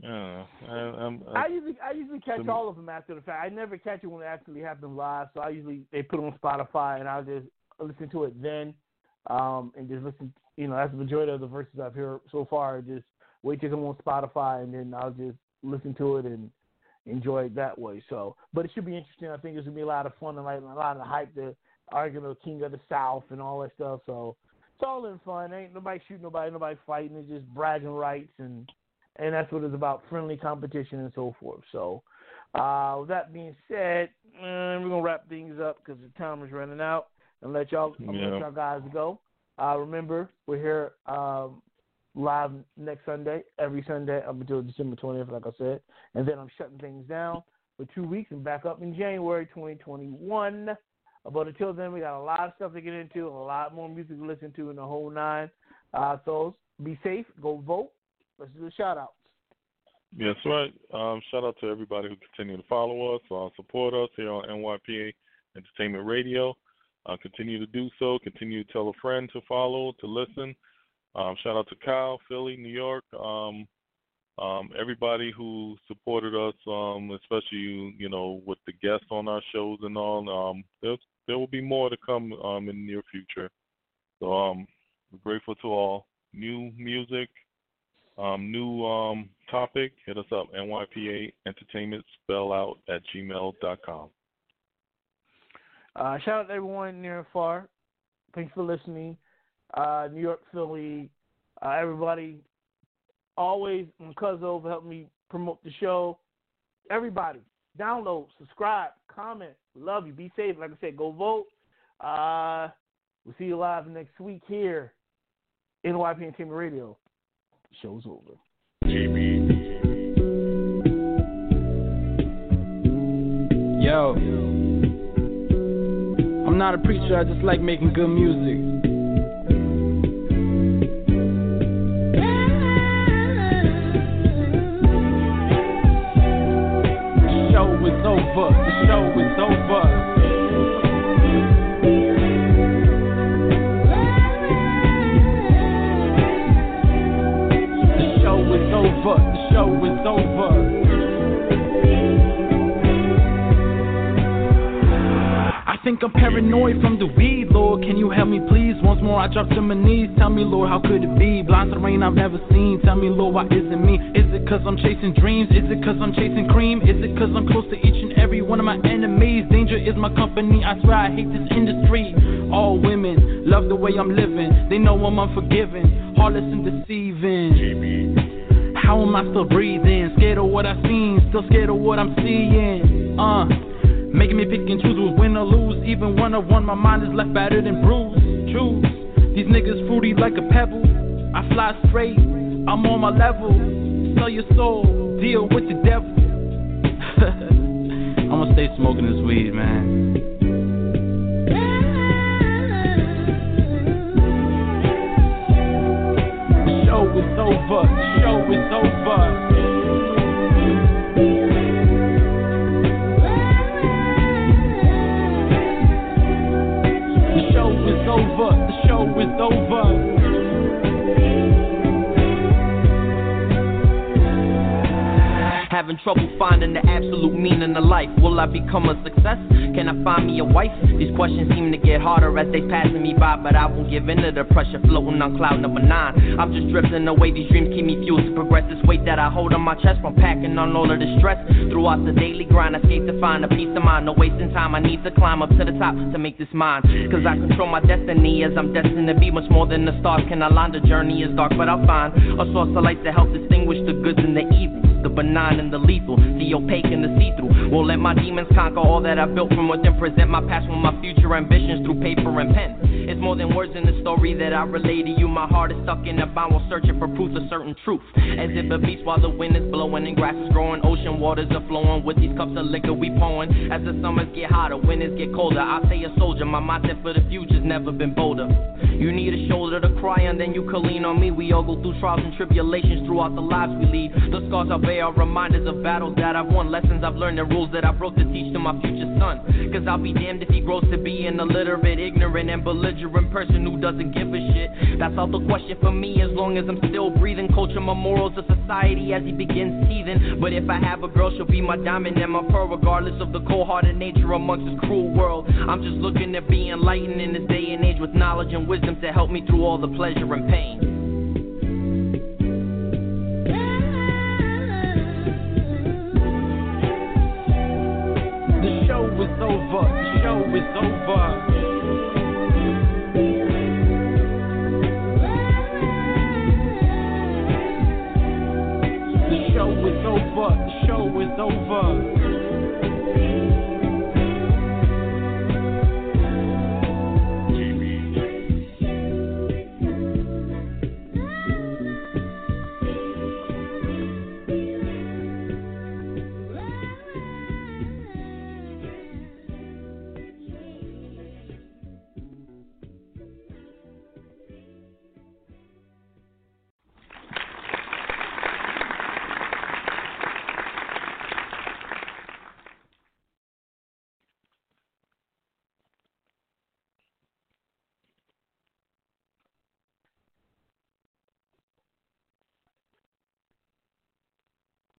Yeah, I, I'm. I, I usually I usually catch me- all of them after the fact. I never catch it when it actually happens live. So I usually they put it on Spotify and I'll just listen to it then, um, and just listen. You know, that's the majority of the verses I've heard so far. Just wait till them on Spotify and then I'll just listen to it and enjoy it that way. So, but it should be interesting. I think there's gonna be a lot of fun and like a lot of hype. The argument of King of the South and all that stuff. So it's all in fun. Ain't nobody shooting nobody, nobody fighting. It's just bragging rights and and that's what it's about friendly competition and so forth. So, uh, with that being said, uh, we're gonna wrap things up because the time is running out and let y'all Yeah. let y'all guys go. Uh, remember, we're here um, live next Sunday, every Sunday up until December 20th, like I said, and then I'm shutting things down for two weeks and back up in January 2021. Uh, But until then, we got a lot of stuff to get into, a lot more music to listen to in the whole nine. Uh, so be safe, go vote. Let's do the shout outs. Yes, right. Um, shout out to everybody who continue to follow us, uh, support us here on NYPA Entertainment Radio. Uh, continue to do so. Continue to tell a friend to follow, to listen. Um, shout out to Kyle, Philly, New York. Um, um, everybody who supported us, um, especially you, you know, with the guests on our shows and all. Um, there, there will be more to come um, in the near future. So um, we're grateful to all. New music, um, new um, topic, hit us up, NYPA Entertainment, spell out at gmail.com. Uh, shout out to everyone near and far. Thanks for listening. Uh, New York, Philly, uh, everybody. Always, and Cuzzo for helping me promote the show. Everybody, download, subscribe, comment. Love you. Be safe. Like I said, go vote. Uh, we'll see you live next week here, NYP Entertainment Radio. Show's over. Yo. I'm not a preacher, I just like making good music. Over, the show is over. The show is over, the show is over. Think I'm paranoid from the weed, Lord. Can you help me, please? Once more, I drop to my knees. Tell me, Lord, how could it be? Blind to rain I've never seen. Tell me, Lord, why is it me? Is it cause I'm chasing dreams? Is it cause I'm chasing cream? Is it cause I'm close to each and every one of my enemies? Danger is my company. I swear I hate this industry. All women love the way I'm living. They know I'm unforgiving, heartless and deceiving. How am I still breathing? Scared of what I've seen, still scared of what I'm seeing. Uh, making me pick and choose who's win or lose. Even when I won, my mind is left battered and bruised. Choose these niggas fruity like a pebble. I fly straight, I'm on my level. Sell your soul, deal with the devil. I'ma stay smoking this weed, man. Show is over. Show is over. Having trouble finding the absolute meaning of life. Will I become a success? Can I find me a wife? These questions seem to get harder as they passing me by, but I won't give in to the pressure floating on cloud number nine. I'm just drifting away. These dreams keep me fueled to progress. This weight that I hold on my chest from packing on all of the stress. Throughout the daily grind, I seek to find a peace of mind. No wasting time. I need to climb up to the top to make this mine. Cause I control my destiny as I'm destined to be much more than the stars. Can I line the journey is dark, but I'll find a source of light to help distinguish the goods and the evils, the benign and the lethal, the opaque and the see through. Won't let my demons conquer all that I built from within. Present my past with my future ambitions through paper and pen. It's more than words in the story that I relay to you. My heart is stuck in a bind while searching for proof of certain truth. As if a beast while the wind is blowing and grass is growing, ocean waters are flowing with these cups of liquor we pouring. As the summers get hotter, winters get colder, I say a soldier. My mindset for the future's never been bolder. You need a shoulder to cry on, then you can lean on me. We all go through trials and tribulations throughout the lives we lead. The scars are I bear are reminders of battles that I've won, lessons I've learned, and rules that I broke to teach to my future son. Cause I'll be damned if he grows to be an illiterate, ignorant, and belligerent person who doesn't give a shit. That's all the question for me as long as I'm still breathing. Culture my morals of society as he begins teething. But if I have a girl, she'll be my diamond and my pearl, regardless of the cold hearted nature amongst this cruel world. I'm just looking to be enlightened in this day and age with knowledge and wisdom to help me through all the pleasure and pain. Show is over. Show is over. The show is over. The show is over.